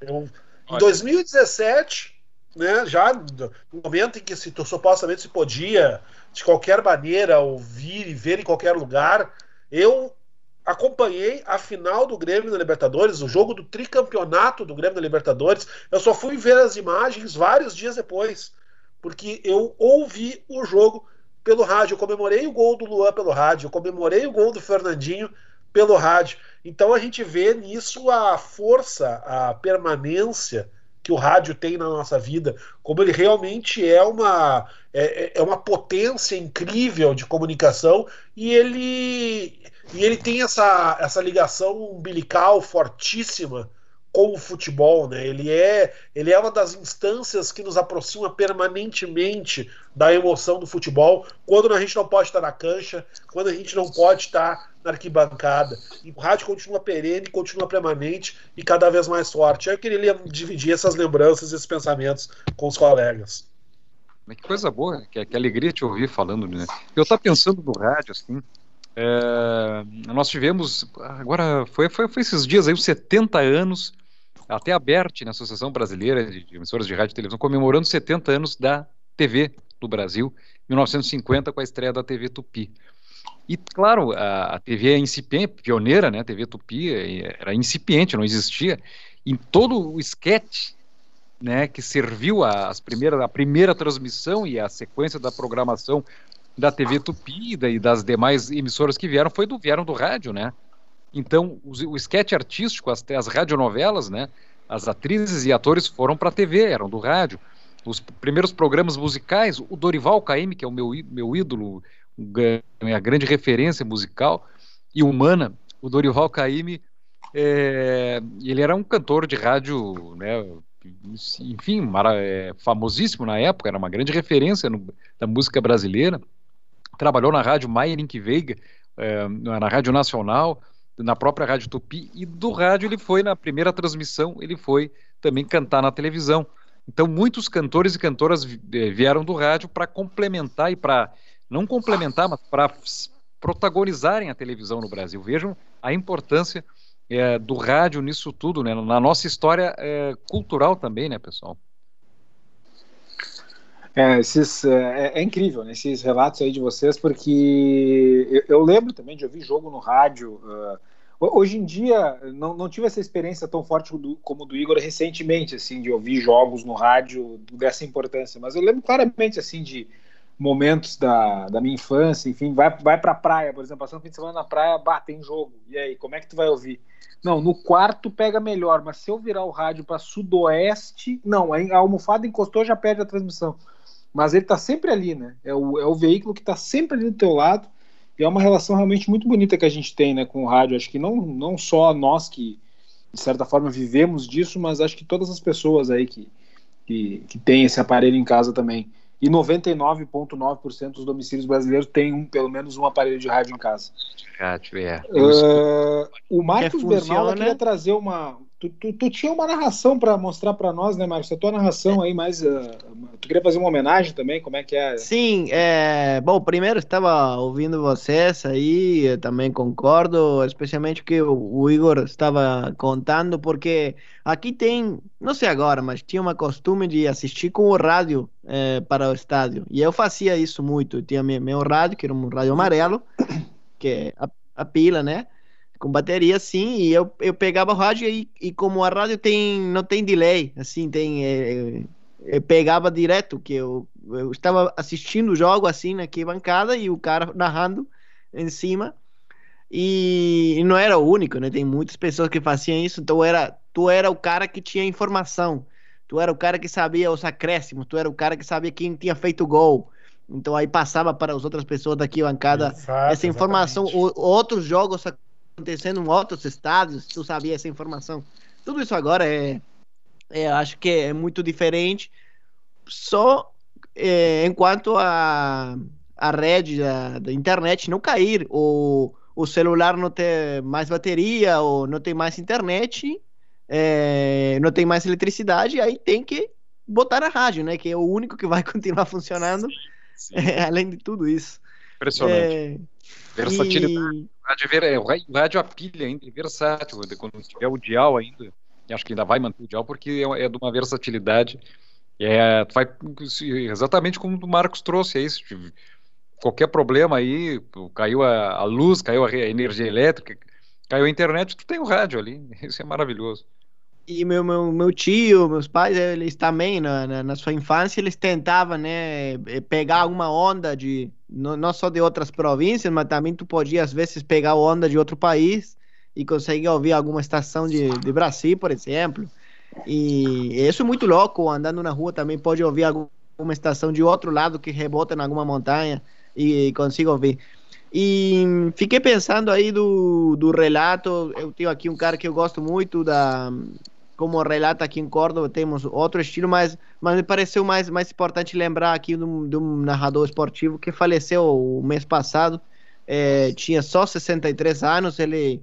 Eu, em 2017, né, já no momento em que se, supostamente se podia, de qualquer maneira, ouvir e ver em qualquer lugar, eu acompanhei a final do Grêmio na Libertadores, o jogo do tricampeonato do Grêmio na Libertadores. Eu só fui ver as imagens vários dias depois, porque eu ouvi o jogo pelo rádio. Eu comemorei o gol do Luan pelo rádio, eu comemorei o gol do Fernandinho pelo rádio. Então a gente vê nisso a força, a permanência que o rádio tem na nossa vida, como ele realmente é uma é, é, é uma potência incrível de comunicação e ele e ele tem essa, essa ligação umbilical fortíssima com o futebol, né? Ele é, ele é uma das instâncias que nos aproxima permanentemente da emoção do futebol, quando a gente não pode estar na cancha, quando a gente não pode estar na arquibancada. E o rádio continua perene, continua permanente e cada vez mais forte. Eu queria dividir essas lembranças, esses pensamentos com os colegas. Que coisa boa, que, que alegria te ouvir falando, né? Eu estava pensando no rádio, assim, é, nós tivemos, agora, foi, foi, foi, esses dias aí, os 70 anos, até a BERT, na né, Associação Brasileira de, de Emissoras de Rádio e Televisão, comemorando 70 anos da TV do Brasil, 1950, com a estreia da TV Tupi. E, claro, a, a TV é incipiente, pioneira, né? A TV Tupi é, era incipiente, não existia. Em todo o esquete né, que serviu as primeiras, a primeira transmissão e a sequência da programação da TV Tupi e das demais emissoras que vieram foi do vieram do rádio, né? Então, o, o esquete artístico, as, as radionovelas, né? As atrizes e atores foram para a TV, eram do rádio. Os primeiros programas musicais, o Dorival Caymmi, que é o meu, meu ídolo, a grande referência musical e humana, o Dorival Caymmi, é, ele era um cantor de rádio, né, enfim, é, famosíssimo na época, era uma grande referência no, da música brasileira. Trabalhou na rádio Maierink Veiga, é, na Rádio Nacional, na própria Rádio Tupi, e do rádio ele foi, na primeira transmissão, ele foi também cantar na televisão. Então, muitos cantores e cantoras é, vieram do rádio para complementar e para, não complementar, mas para protagonizarem a televisão no Brasil. Vejam a importância é, do rádio nisso tudo, né? Na nossa história é, cultural também, né, pessoal? É, esses, é, é, incrível, né, esses relatos aí de vocês, porque eu, eu lembro também de ouvir jogo no rádio. Uh, hoje em dia, não, não tive essa experiência tão forte do, como do Igor recentemente, assim, de ouvir jogos no rádio dessa importância, mas eu lembro claramente, assim, de momentos da, da minha infância, enfim, vai, vai pra praia, por exemplo, passando fim de semana na praia, bate tem jogo, e aí, como é que tu vai ouvir? Não, no quarto pega melhor, mas se eu virar o rádio para sudoeste, não, a almofada encostou já perde a transmissão. Mas ele está sempre ali, né? É o, é o veículo que está sempre ali do teu lado. E é uma relação realmente muito bonita que a gente tem né, com o rádio. Acho que não, não só nós que, de certa forma, vivemos disso, mas acho que todas as pessoas aí que, que, que têm esse aparelho em casa também e 99,9% dos domicílios brasileiros têm um, pelo menos um aparelho de rádio em casa. É. Uh, o Marcos Bernal queria trazer uma. Tu, tu, tu tinha uma narração para mostrar para nós, né, Marcos? A tua narração aí, mais. Uh, tu queria fazer uma homenagem também? Como é que é? Sim, é, bom, primeiro estava ouvindo vocês aí, também concordo, especialmente que o Igor estava contando, porque aqui tem, não sei agora, mas tinha uma costume de assistir com o rádio é, para o estádio. E eu fazia isso muito. Eu tinha meu, meu rádio, que era um rádio amarelo, que é a, a pila, né? Com bateria, sim, e eu, eu pegava o rádio e, e como a rádio tem, não tem delay, assim, tem. É, eu pegava direto, que eu, eu estava assistindo o jogo assim na bancada e o cara narrando em cima. E, e, não era o único, né? Tem muitas pessoas que faziam isso, então era, tu era o cara que tinha informação. Tu era o cara que sabia os acréscimos, tu era o cara que sabia quem tinha feito gol. Então aí passava para as outras pessoas daqui bancada Exato, essa informação, o, outros jogos acontecendo em outros estádios, tu sabia essa informação. Tudo isso agora é, é acho que é muito diferente. Só é, enquanto a, a rede da, da internet não cair, ou o celular não ter mais bateria, ou não tem mais internet, é, não tem mais eletricidade, aí tem que botar na rádio, né? Que é o único que vai continuar funcionando, sim, sim. É, além de tudo isso. Impressionante. É, Versatilidade. E... É, o rádio, rádio a pilha ainda é versátil, quando tiver o dial ainda, acho que ainda vai manter o dial, porque é, é de uma versatilidade. É, vai, exatamente como o Marcos trouxe aí, qualquer problema aí, caiu a, a luz, caiu a energia elétrica, caiu a internet, tu tem o rádio ali, isso é maravilhoso. E meu, meu, meu tio, meus pais, eles também, na, na, na, sua infância, eles tentavam, né, eh, pegar uma onda de, não, só de outras províncias, mas também tu podia, às vezes, pegar onda de outro país e conseguir ouvir alguma estação de, de Brasil, por exemplo. E isso é muito louco, andando na rua também pode ouvir alguma estação de outro lado que rebota em alguma montanha e consigo ouvir. E fiquei pensando aí do, do relato, eu tenho aqui um cara que eu gosto muito da como relata aqui em Córdoba, temos outro estilo, mas, mas me pareceu mais, mais importante lembrar aqui de um, de um narrador esportivo que faleceu o mês passado, é, tinha só 63 anos, ele,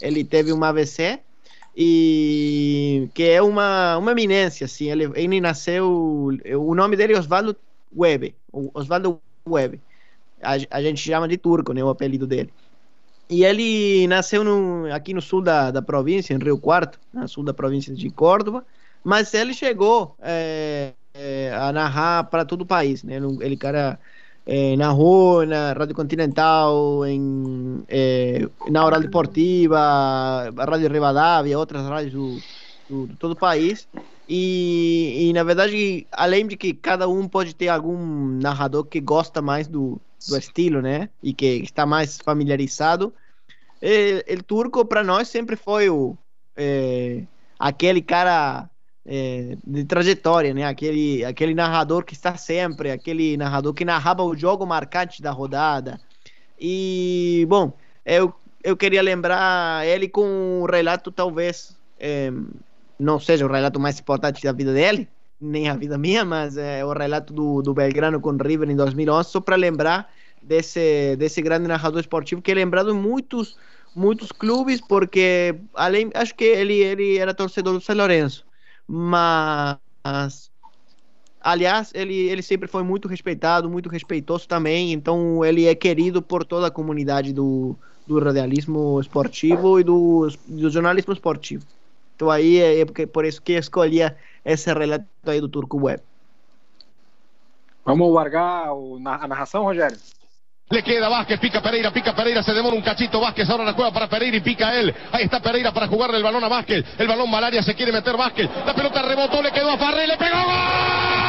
ele teve um AVC, e que é uma, uma eminência, assim, ele, ele nasceu, o nome dele é Osvaldo Web, Osvaldo Web. A, a, gente chama de turco, né, o apelido dele. E ele nasceu no, aqui no sul da, da província, em Rio Quarto, no sul da província de Córdoba, mas ele chegou é, é, a narrar para todo o país, né? Ele cara é, narrou na Rádio Continental, em, é, na Oral Deportiva, a Rádio Rivadavia, outras rádios do, do, de todo o país. E, e, na verdade, além de que cada um pode ter algum narrador que gosta mais do, do estilo, né? E que está mais familiarizado, ele, ele turco para nós sempre foi o é, aquele cara é, de trajetória, né? Aquele, aquele narrador que está sempre, aquele narrador que narrava o jogo marcante da rodada. E, bom, eu, eu queria lembrar ele com um relato, talvez, é, não seja o relato mais importante da vida dele, nem a vida minha, mas é o relato do, do Belgrano com River em 2011, só para lembrar desse, desse grande narrador esportivo que é lembrado em muitos, muitos clubes, porque além, acho que ele, ele era torcedor do São Lourenço mas aliás, ele, ele sempre foi muito respeitado, muito respeitoso também, então ele é querido por toda a comunidade do, do radialismo esportivo e do, do jornalismo esportivo. Então aí é, é por isso que escolhi esse relato aí do Turco Web. Vamos largar a narração, Rogério? Le queda Vázquez, pica Pereira, pica Pereira, se demora un cachito Vázquez, ahora la juega para Pereira y pica él. Ahí está Pereira para jugarle el balón a Vázquez. El balón Malaria se quiere meter Vázquez. La pelota rebotó, le quedó a Farré, le pegó ¡Gol!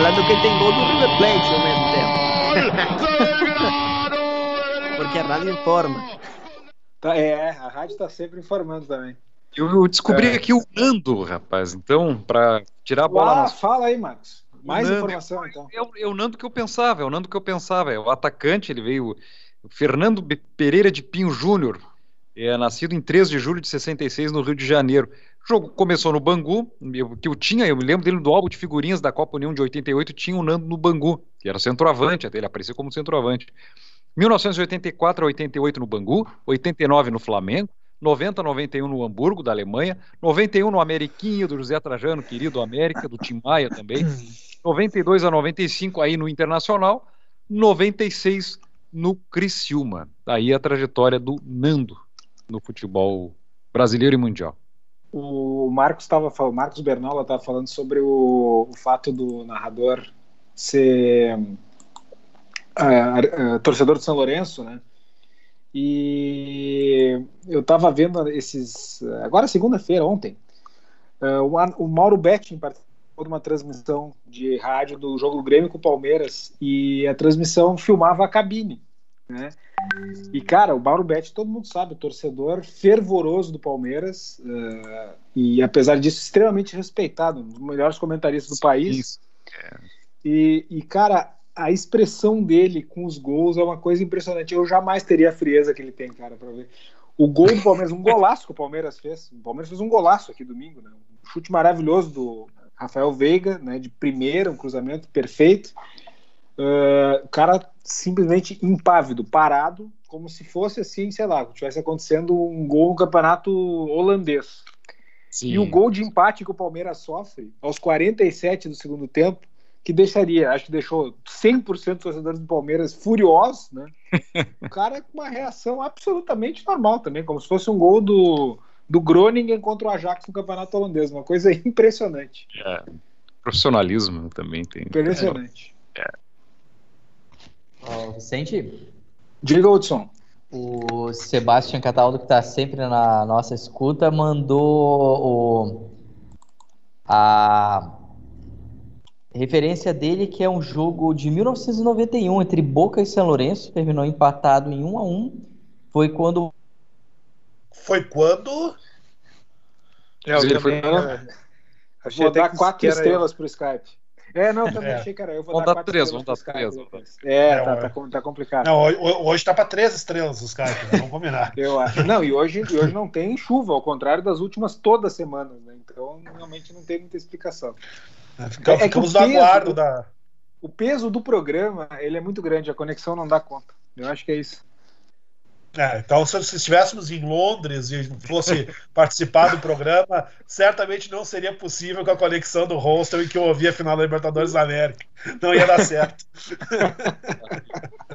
Falando que tem gol do River Plate ao mesmo tempo. Porque a rádio informa. Tá, é, a rádio tá sempre informando também. Eu descobri é. aqui o Nando, rapaz. Então, para tirar a bola. Ah, nas... fala aí, Marcos. Mais Nando, informação, então. É o, é o, Nando que eu pensava, é o Nando que eu pensava. É o atacante, ele veio. O Fernando Pereira de Pinho Júnior, é nascido em 3 de julho de 66 no Rio de Janeiro. O jogo começou no Bangu, que eu tinha, eu me lembro dele do álbum de figurinhas da Copa União de 88, tinha o Nando no Bangu, que era centroavante, até ele apareceu como centroavante. 1984 a 88 no Bangu, 89 no Flamengo, 90 91 no Hamburgo, da Alemanha, 91 no Ameriquinho, do José Trajano, querido América, do Tim Maia também, 92 a 95 aí no Internacional, 96 no Criciúma. Daí a trajetória do Nando no futebol brasileiro e mundial o Marcos estava falando, Marcos Bernola estava falando sobre o, o, fato do narrador ser uh, uh, torcedor de São Lourenço, né? E eu estava vendo esses agora segunda-feira, ontem, uh, o, o, Mauro Betting participou de uma transmissão de rádio do jogo do Grêmio com o Palmeiras e a transmissão filmava a cabine, né? E, cara, o Mauro Betti, todo mundo sabe, torcedor fervoroso do Palmeiras uh, e, apesar disso, extremamente respeitado, um dos melhores comentaristas do país. E, e, cara, a expressão dele com os gols é uma coisa impressionante. Eu jamais teria a frieza que ele tem, cara, para ver. O gol do Palmeiras, um golaço que o Palmeiras fez. O Palmeiras fez um golaço aqui domingo, né? Um chute maravilhoso do Rafael Veiga, né? De primeira, um cruzamento perfeito. Uh, o cara simplesmente impávido, parado, como se fosse assim, sei lá, tivesse acontecendo um gol no campeonato holandês. Sim. E o gol de empate que o Palmeiras sofre aos 47 do segundo tempo, que deixaria, acho que deixou 100% dos torcedores do Palmeiras furiosos, né? o cara com uma reação absolutamente normal também, como se fosse um gol do, do Groningen contra o Ajax no campeonato holandês, uma coisa impressionante. É, profissionalismo também tem. Impressionante. É. Oh, Vicente? Diga, Hudson. O Sebastião Cataldo, que está sempre na nossa escuta, mandou o, a referência dele, que é um jogo de 1991 entre Boca e São Lourenço, terminou empatado em 1 a 1 Foi quando. Foi quando? É, eu foi... É, Vou dar quatro estrelas para o Skype. É, não, também é. achei, cara. Eu vou vamos dar, dar três, vamos dar três. É, tá, tá, tá, complicado. Não, hoje tá para três estrelas os caras, né? vamos combinar. Eu acho. Não, e hoje, e hoje não tem chuva, ao contrário das últimas todas as semanas, né? Então realmente não tem muita explicação. Fica- É que ficamos o no peso- aguardo da. O peso do programa ele é muito grande, a conexão não dá conta. Eu acho que é isso. É, então, se, se estivéssemos em Londres e fosse participar do programa, certamente não seria possível com a conexão do hostel em que eu ouvia a final da Libertadores da América. Não ia dar certo.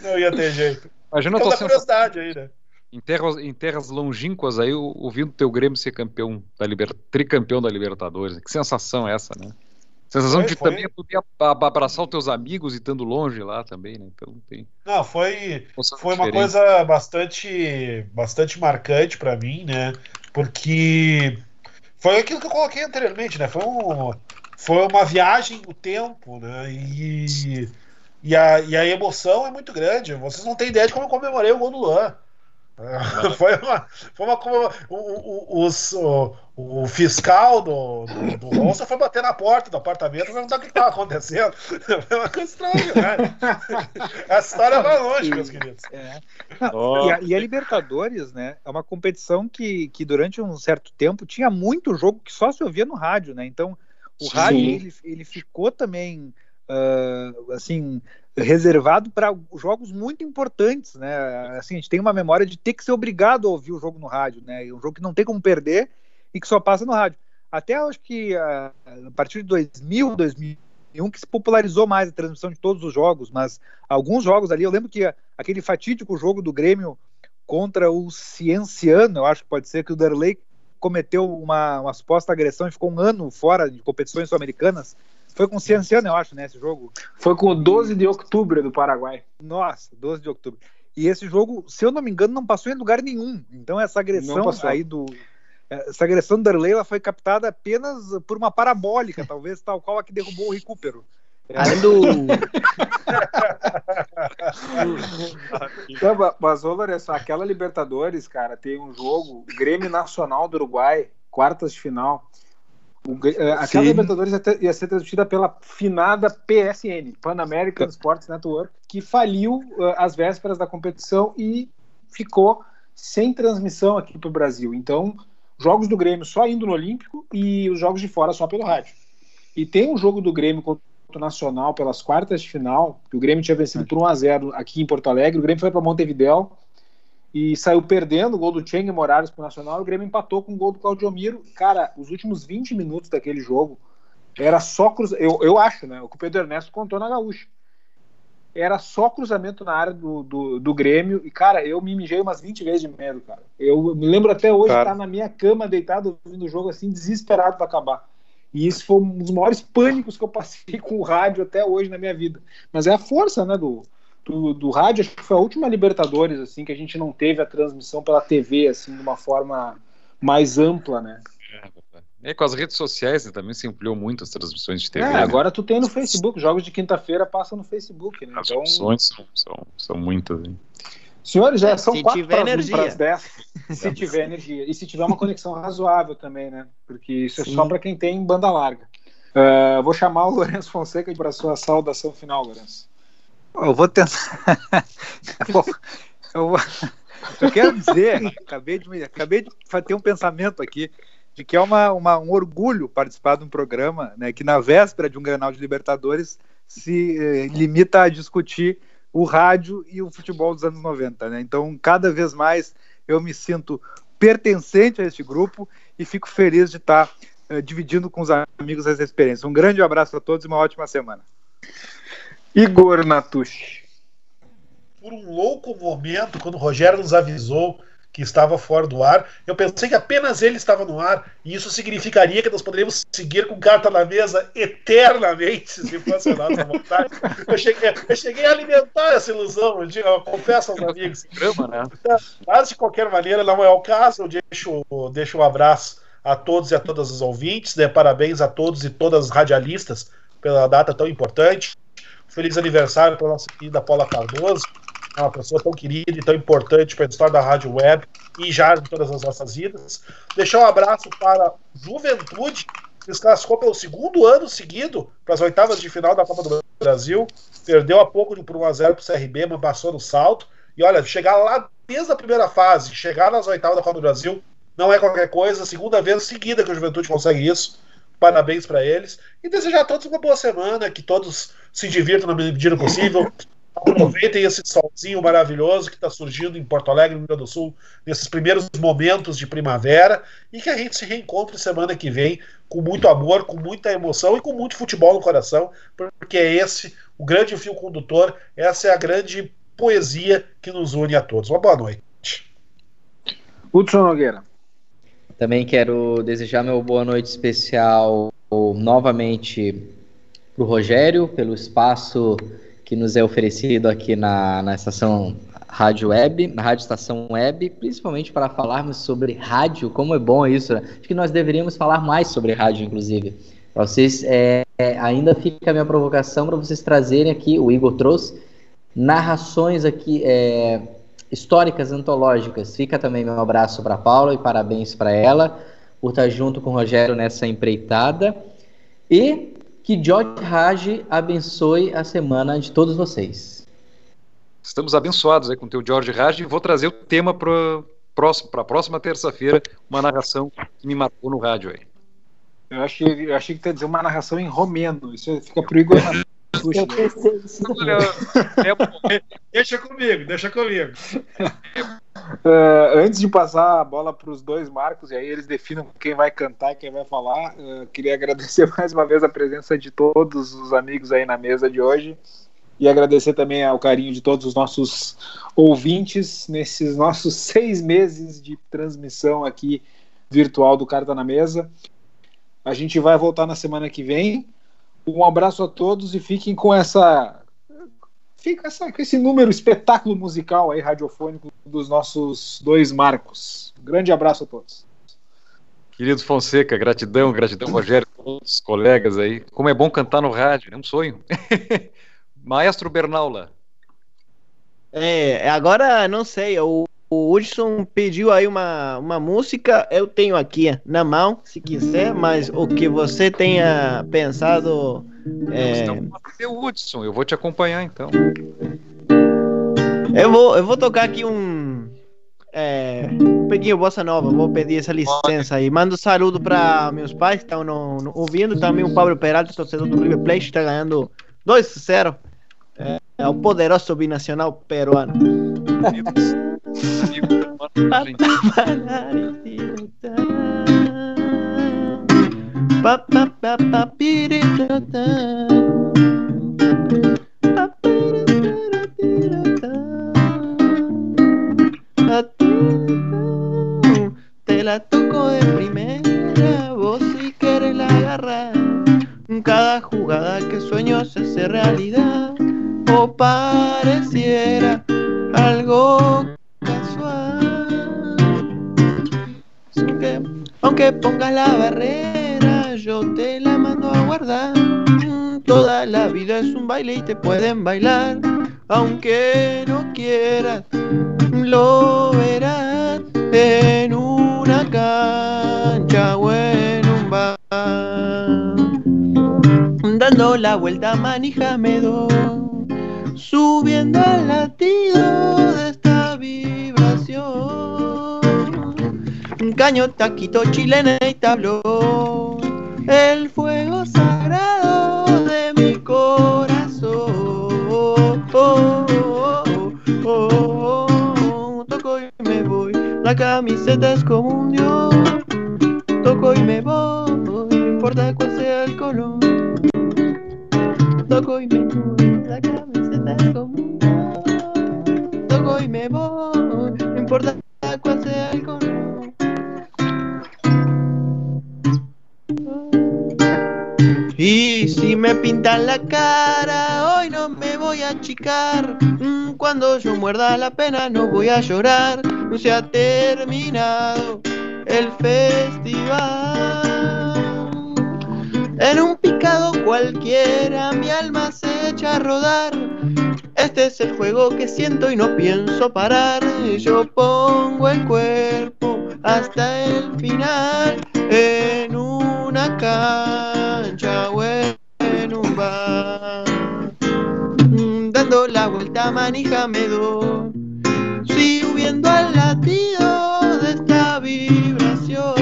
não ia ter jeito. Imagina a Então, sensação curiosidade aí, né? em terras, em terras longínquas aí, o- ouvindo teu Grêmio ser campeão da liber, tricampeão da Libertadores. Que sensação é essa, né? Sensação Foi, de foi. também poder a- abraçar os teus amigos e estando longe lá também, né? Então tem Não, foi, foi uma diferente. coisa bastante, bastante marcante pra mim, né? Porque foi aquilo que eu coloquei anteriormente, né? Foi, um, foi uma viagem no tempo, né? E, e, a, e a emoção é muito grande. Vocês não têm ideia de como eu comemorei o gol do Luan. Foi uma. Foi uma como- o, o, os- o, o fiscal do, do, do foi bater na porta do apartamento e perguntar o que estava acontecendo. Foi uma coisa extraordinária. Essa história vai longe, meus queridos. É. Ó. E, a, e a Libertadores, né, é uma competição que, que durante um certo tempo tinha muito jogo que só se ouvia no rádio, né? Então o Sim. rádio ele, ele ficou também ah, assim reservado para jogos muito importantes, né? Assim, a gente tem uma memória de ter que ser obrigado a ouvir o jogo no rádio, né? Um jogo que não tem como perder e que só passa no rádio. Até acho que ah, a partir de 2000, 2001 que se popularizou mais a transmissão de todos os jogos, mas alguns jogos ali, eu lembro que aquele fatídico jogo do Grêmio contra o Cienciano, eu acho que pode ser que o Derlei cometeu uma, uma suposta agressão e ficou um ano fora de competições sul-americanas. Foi com o Cienciano, eu acho, né, esse jogo. Foi com o 12 de outubro do Paraguai. Nossa, 12 de outubro. E esse jogo, se eu não me engano, não passou em lugar nenhum. Então essa Não agressão aí do essa agressão do Derlei ela foi captada apenas por uma parabólica, talvez tal qual a que derrubou o Recupero. Além do. Ma- mas, ô Lourenço, aquela Libertadores, cara, tem um jogo, Grêmio Nacional do Uruguai, quartas de final. O Gr- eh, aquela Sim. Libertadores ia, ser transmitida pela finada PSN, Pan American Sports Network, que faliu eh, às vésperas da competição e ficou sem transmissão aqui para o Brasil. Então, jogos do Grêmio só indo no Olímpico e os jogos de fora só pelo rádio. E tem um jogo do Grêmio contra o Nacional pelas quartas de final, que o Grêmio tinha vencido por 1 a 0 aqui em Porto Alegre. O Grêmio foi para Montevidéu e saiu perdendo o gol do Cheng Moraes para o Nacional. O Grêmio empatou com o gol do Claudio Miro. Cara, os últimos 20 minutos daquele jogo era só cruzamento. Eu, eu acho, né? O que o Pedro Ernesto contou na Gaúcha. Era só cruzamento na área do, do, do Grêmio. E, cara, eu me mijei umas 20 vezes de medo, cara. Eu me lembro até hoje estar na minha cama, deitado, ouvindo o jogo assim, desesperado para acabar. E isso foi um dos maiores pânicos que eu passei com o rádio até hoje na minha vida. Mas é a força, né, do, do, do rádio. Acho que foi a última Libertadores, assim, que a gente não teve a transmissão pela TV, assim, de uma forma mais ampla, né? É, com as redes sociais né, também se ampliou muito as transmissões de TV. É, né? agora tu tem no Facebook, jogos de quinta-feira passam no Facebook, né? As Então, opções são, são, são muitas. hein? senhores, já É, são se quatro tiver para energia. as 10. Se tiver energia. E se tiver uma conexão razoável também, né? Porque isso é Sim. só para quem tem banda larga. Ah, vou chamar o Lourenço Fonseca para sua saudação final, Lourenço. Eu vou tentar. Eu, vou- eu quero dizer, acabei de, acabei de ter um pensamento aqui de que é uma, uma- um orgulho participar de um programa né, que, na véspera de um Grenal de Libertadores, se eh, limita a discutir o rádio e o futebol dos anos 90. Né? Então, cada vez mais eu me sinto pertencente a este grupo e fico feliz de estar eh, dividindo com os amigos essa experiência. Um grande abraço a todos e uma ótima semana. Igor Natucci. Por um louco momento, quando o Rogério nos avisou que estava fora do ar, eu pensei que apenas ele estava no ar, e isso significaria que nós poderíamos seguir com carta na mesa eternamente, se fosse a nossa vontade. Eu cheguei, eu cheguei a alimentar essa ilusão, eu, digo, eu confesso aos amigos. Programa, né? Mas, de qualquer maneira, não é o caso. Eu deixo, deixo um abraço a todos e a todas os ouvintes. Né? Parabéns a todos e todas as radialistas pela data tão importante. Feliz aniversário para nossa querida Paula Cardoso. É uma pessoa tão querida e tão importante para a história da rádio web e já de todas as nossas vidas. Deixar um abraço para Juventude, que se classificou pelo segundo ano seguido para as oitavas de final da Copa do Brasil. Perdeu há pouco por 1x0 para o CRB, mas passou no salto. E olha, chegar lá desde a primeira fase, chegar nas oitavas da Copa do Brasil, não é qualquer coisa. Segunda vez seguida que o Juventude consegue isso. Parabéns para eles. E desejar a todos uma boa semana, que todos se divirtam na medida possível. Aproveitem esse solzinho maravilhoso que está surgindo em Porto Alegre, no Rio Grande do Sul, nesses primeiros momentos de primavera, e que a gente se reencontre semana que vem com muito amor, com muita emoção e com muito futebol no coração, porque é esse o grande fio condutor, essa é a grande poesia que nos une a todos. Uma boa noite. Hudson Nogueira. Também quero desejar meu boa noite especial novamente para o Rogério, pelo espaço que nos é oferecido aqui na, na estação Rádio Web, na Rádio Estação Web, principalmente para falarmos sobre rádio, como é bom isso. Né? Acho que nós deveríamos falar mais sobre rádio, inclusive. Para vocês, é, ainda fica a minha provocação para vocês trazerem aqui, o Igor trouxe, narrações aqui é, históricas, antológicas. Fica também meu abraço para Paula e parabéns para ela por estar junto com o Rogério nessa empreitada. E que George Raj abençoe a semana de todos vocês. Estamos abençoados aí com o teu George Raj e vou trazer o tema para a próxima terça-feira, uma narração que me marcou no rádio aí. Eu achei, eu achei que ia dizer uma narração em romeno. Isso fica pro Igor eu pensei isso. deixa comigo, deixa comigo. Uh, antes de passar a bola para os dois Marcos, e aí eles definam quem vai cantar e quem vai falar, uh, queria agradecer mais uma vez a presença de todos os amigos aí na mesa de hoje e agradecer também ao carinho de todos os nossos ouvintes nesses nossos seis meses de transmissão aqui virtual do Carta na Mesa. A gente vai voltar na semana que vem um abraço a todos e fiquem com essa. Fica essa, com esse número espetáculo musical aí, radiofônico, dos nossos dois Marcos. Um grande abraço a todos. Querido Fonseca, gratidão, gratidão, Rogério, todos os colegas aí. Como é bom cantar no rádio, é um sonho. Maestro Bernaula. É, agora não sei, o o Hudson pediu aí uma, uma música, eu tenho aqui na mão, se quiser, mas o que você tenha pensado. É... Então, o Hudson, eu vou te acompanhar então. Eu vou, eu vou tocar aqui um. É, um pequeno bossa nova, vou pedir essa licença aí. Mando um saludo para meus pais que estão ouvindo, também o Pablo Peralta, torcedor do River Plate, está ganhando 2-0. É, é o poderoso binacional peruano. Te la toco de primera, vos si quieres la agarrar. Cada jugada que sueño se hace realidad, o pareciera algo aunque, pongas la barrera, yo te la mando a guardar. Toda la vida es un baile y te pueden bailar, aunque no quieras, lo verás en una cancha o en un bar. Dando la vuelta manija me doy, subiendo al latido caño, taquito, chilena y tabló. El fuego sagrado de mi corazón. Oh, oh, oh, Toco y me voy, la camiseta es como un dios. Toco y me voy, no importa cuál sea el color. Toco y me voy, la camiseta es como un dios. Toco y me voy, no importa Y si me pintan la cara, hoy no me voy a achicar. Mm, cuando yo muerda la pena, no voy a llorar. No se ha terminado el festival. En un picado cualquiera, mi alma se echa a rodar. Este es el juego que siento y no pienso parar. Yo pongo el cuerpo hasta el final en una cancha o en un bar. Mm, dando la vuelta manija me doy, subiendo al latido de esta vibración.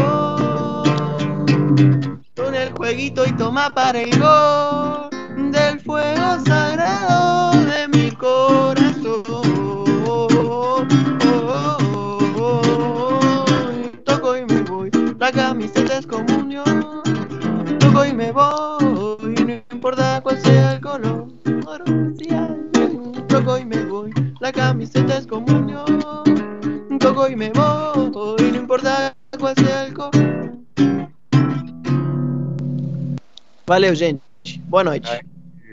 Con el juego fueguito y toma para el gol del fuego sagrado de mi corazón. Toco y me voy, la camiseta es comunión. Toco y me voy, no importa cuál sea el color. Toco y me voy, la camiseta es comunión. Toco y me voy, no importa qual sea el color. Valeu, gente. Boa noite.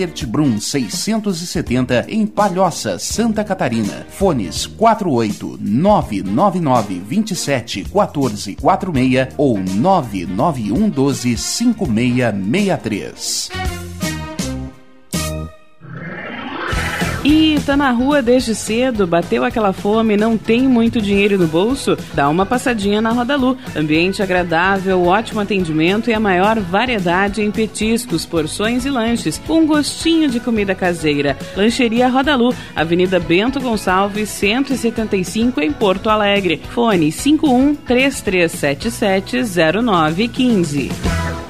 Gueder Brum 670 em Palhoça, Santa Catarina. Fones 48 999 27 14 46 ou 991 12 5663. E tá na rua desde cedo, bateu aquela fome, não tem muito dinheiro no bolso? Dá uma passadinha na Roda Lu. Ambiente agradável, ótimo atendimento e a maior variedade em petiscos, porções e lanches, com um gostinho de comida caseira. Lancheria Roda Lu, Avenida Bento Gonçalves, 175 em Porto Alegre. Fone 51 3377 0915.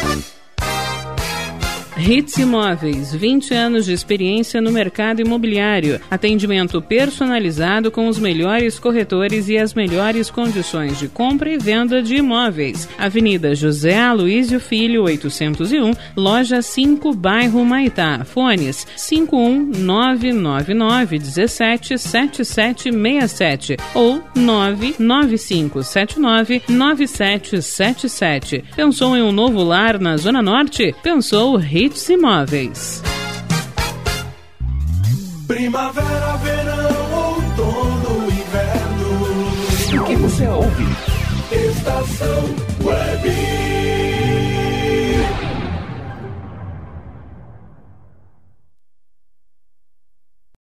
Hits Imóveis, 20 anos de experiência no mercado imobiliário. Atendimento personalizado com os melhores corretores e as melhores condições de compra e venda de imóveis. Avenida José Aloísio Filho, 801, Loja 5, bairro Maitá. Fones 51999 17 7767 ou 99579 9777. Pensou em um novo lar na Zona Norte? Pensou Hits Imóveis. Primavera, verão, outono, inverno. O que você ouve? Estação Web.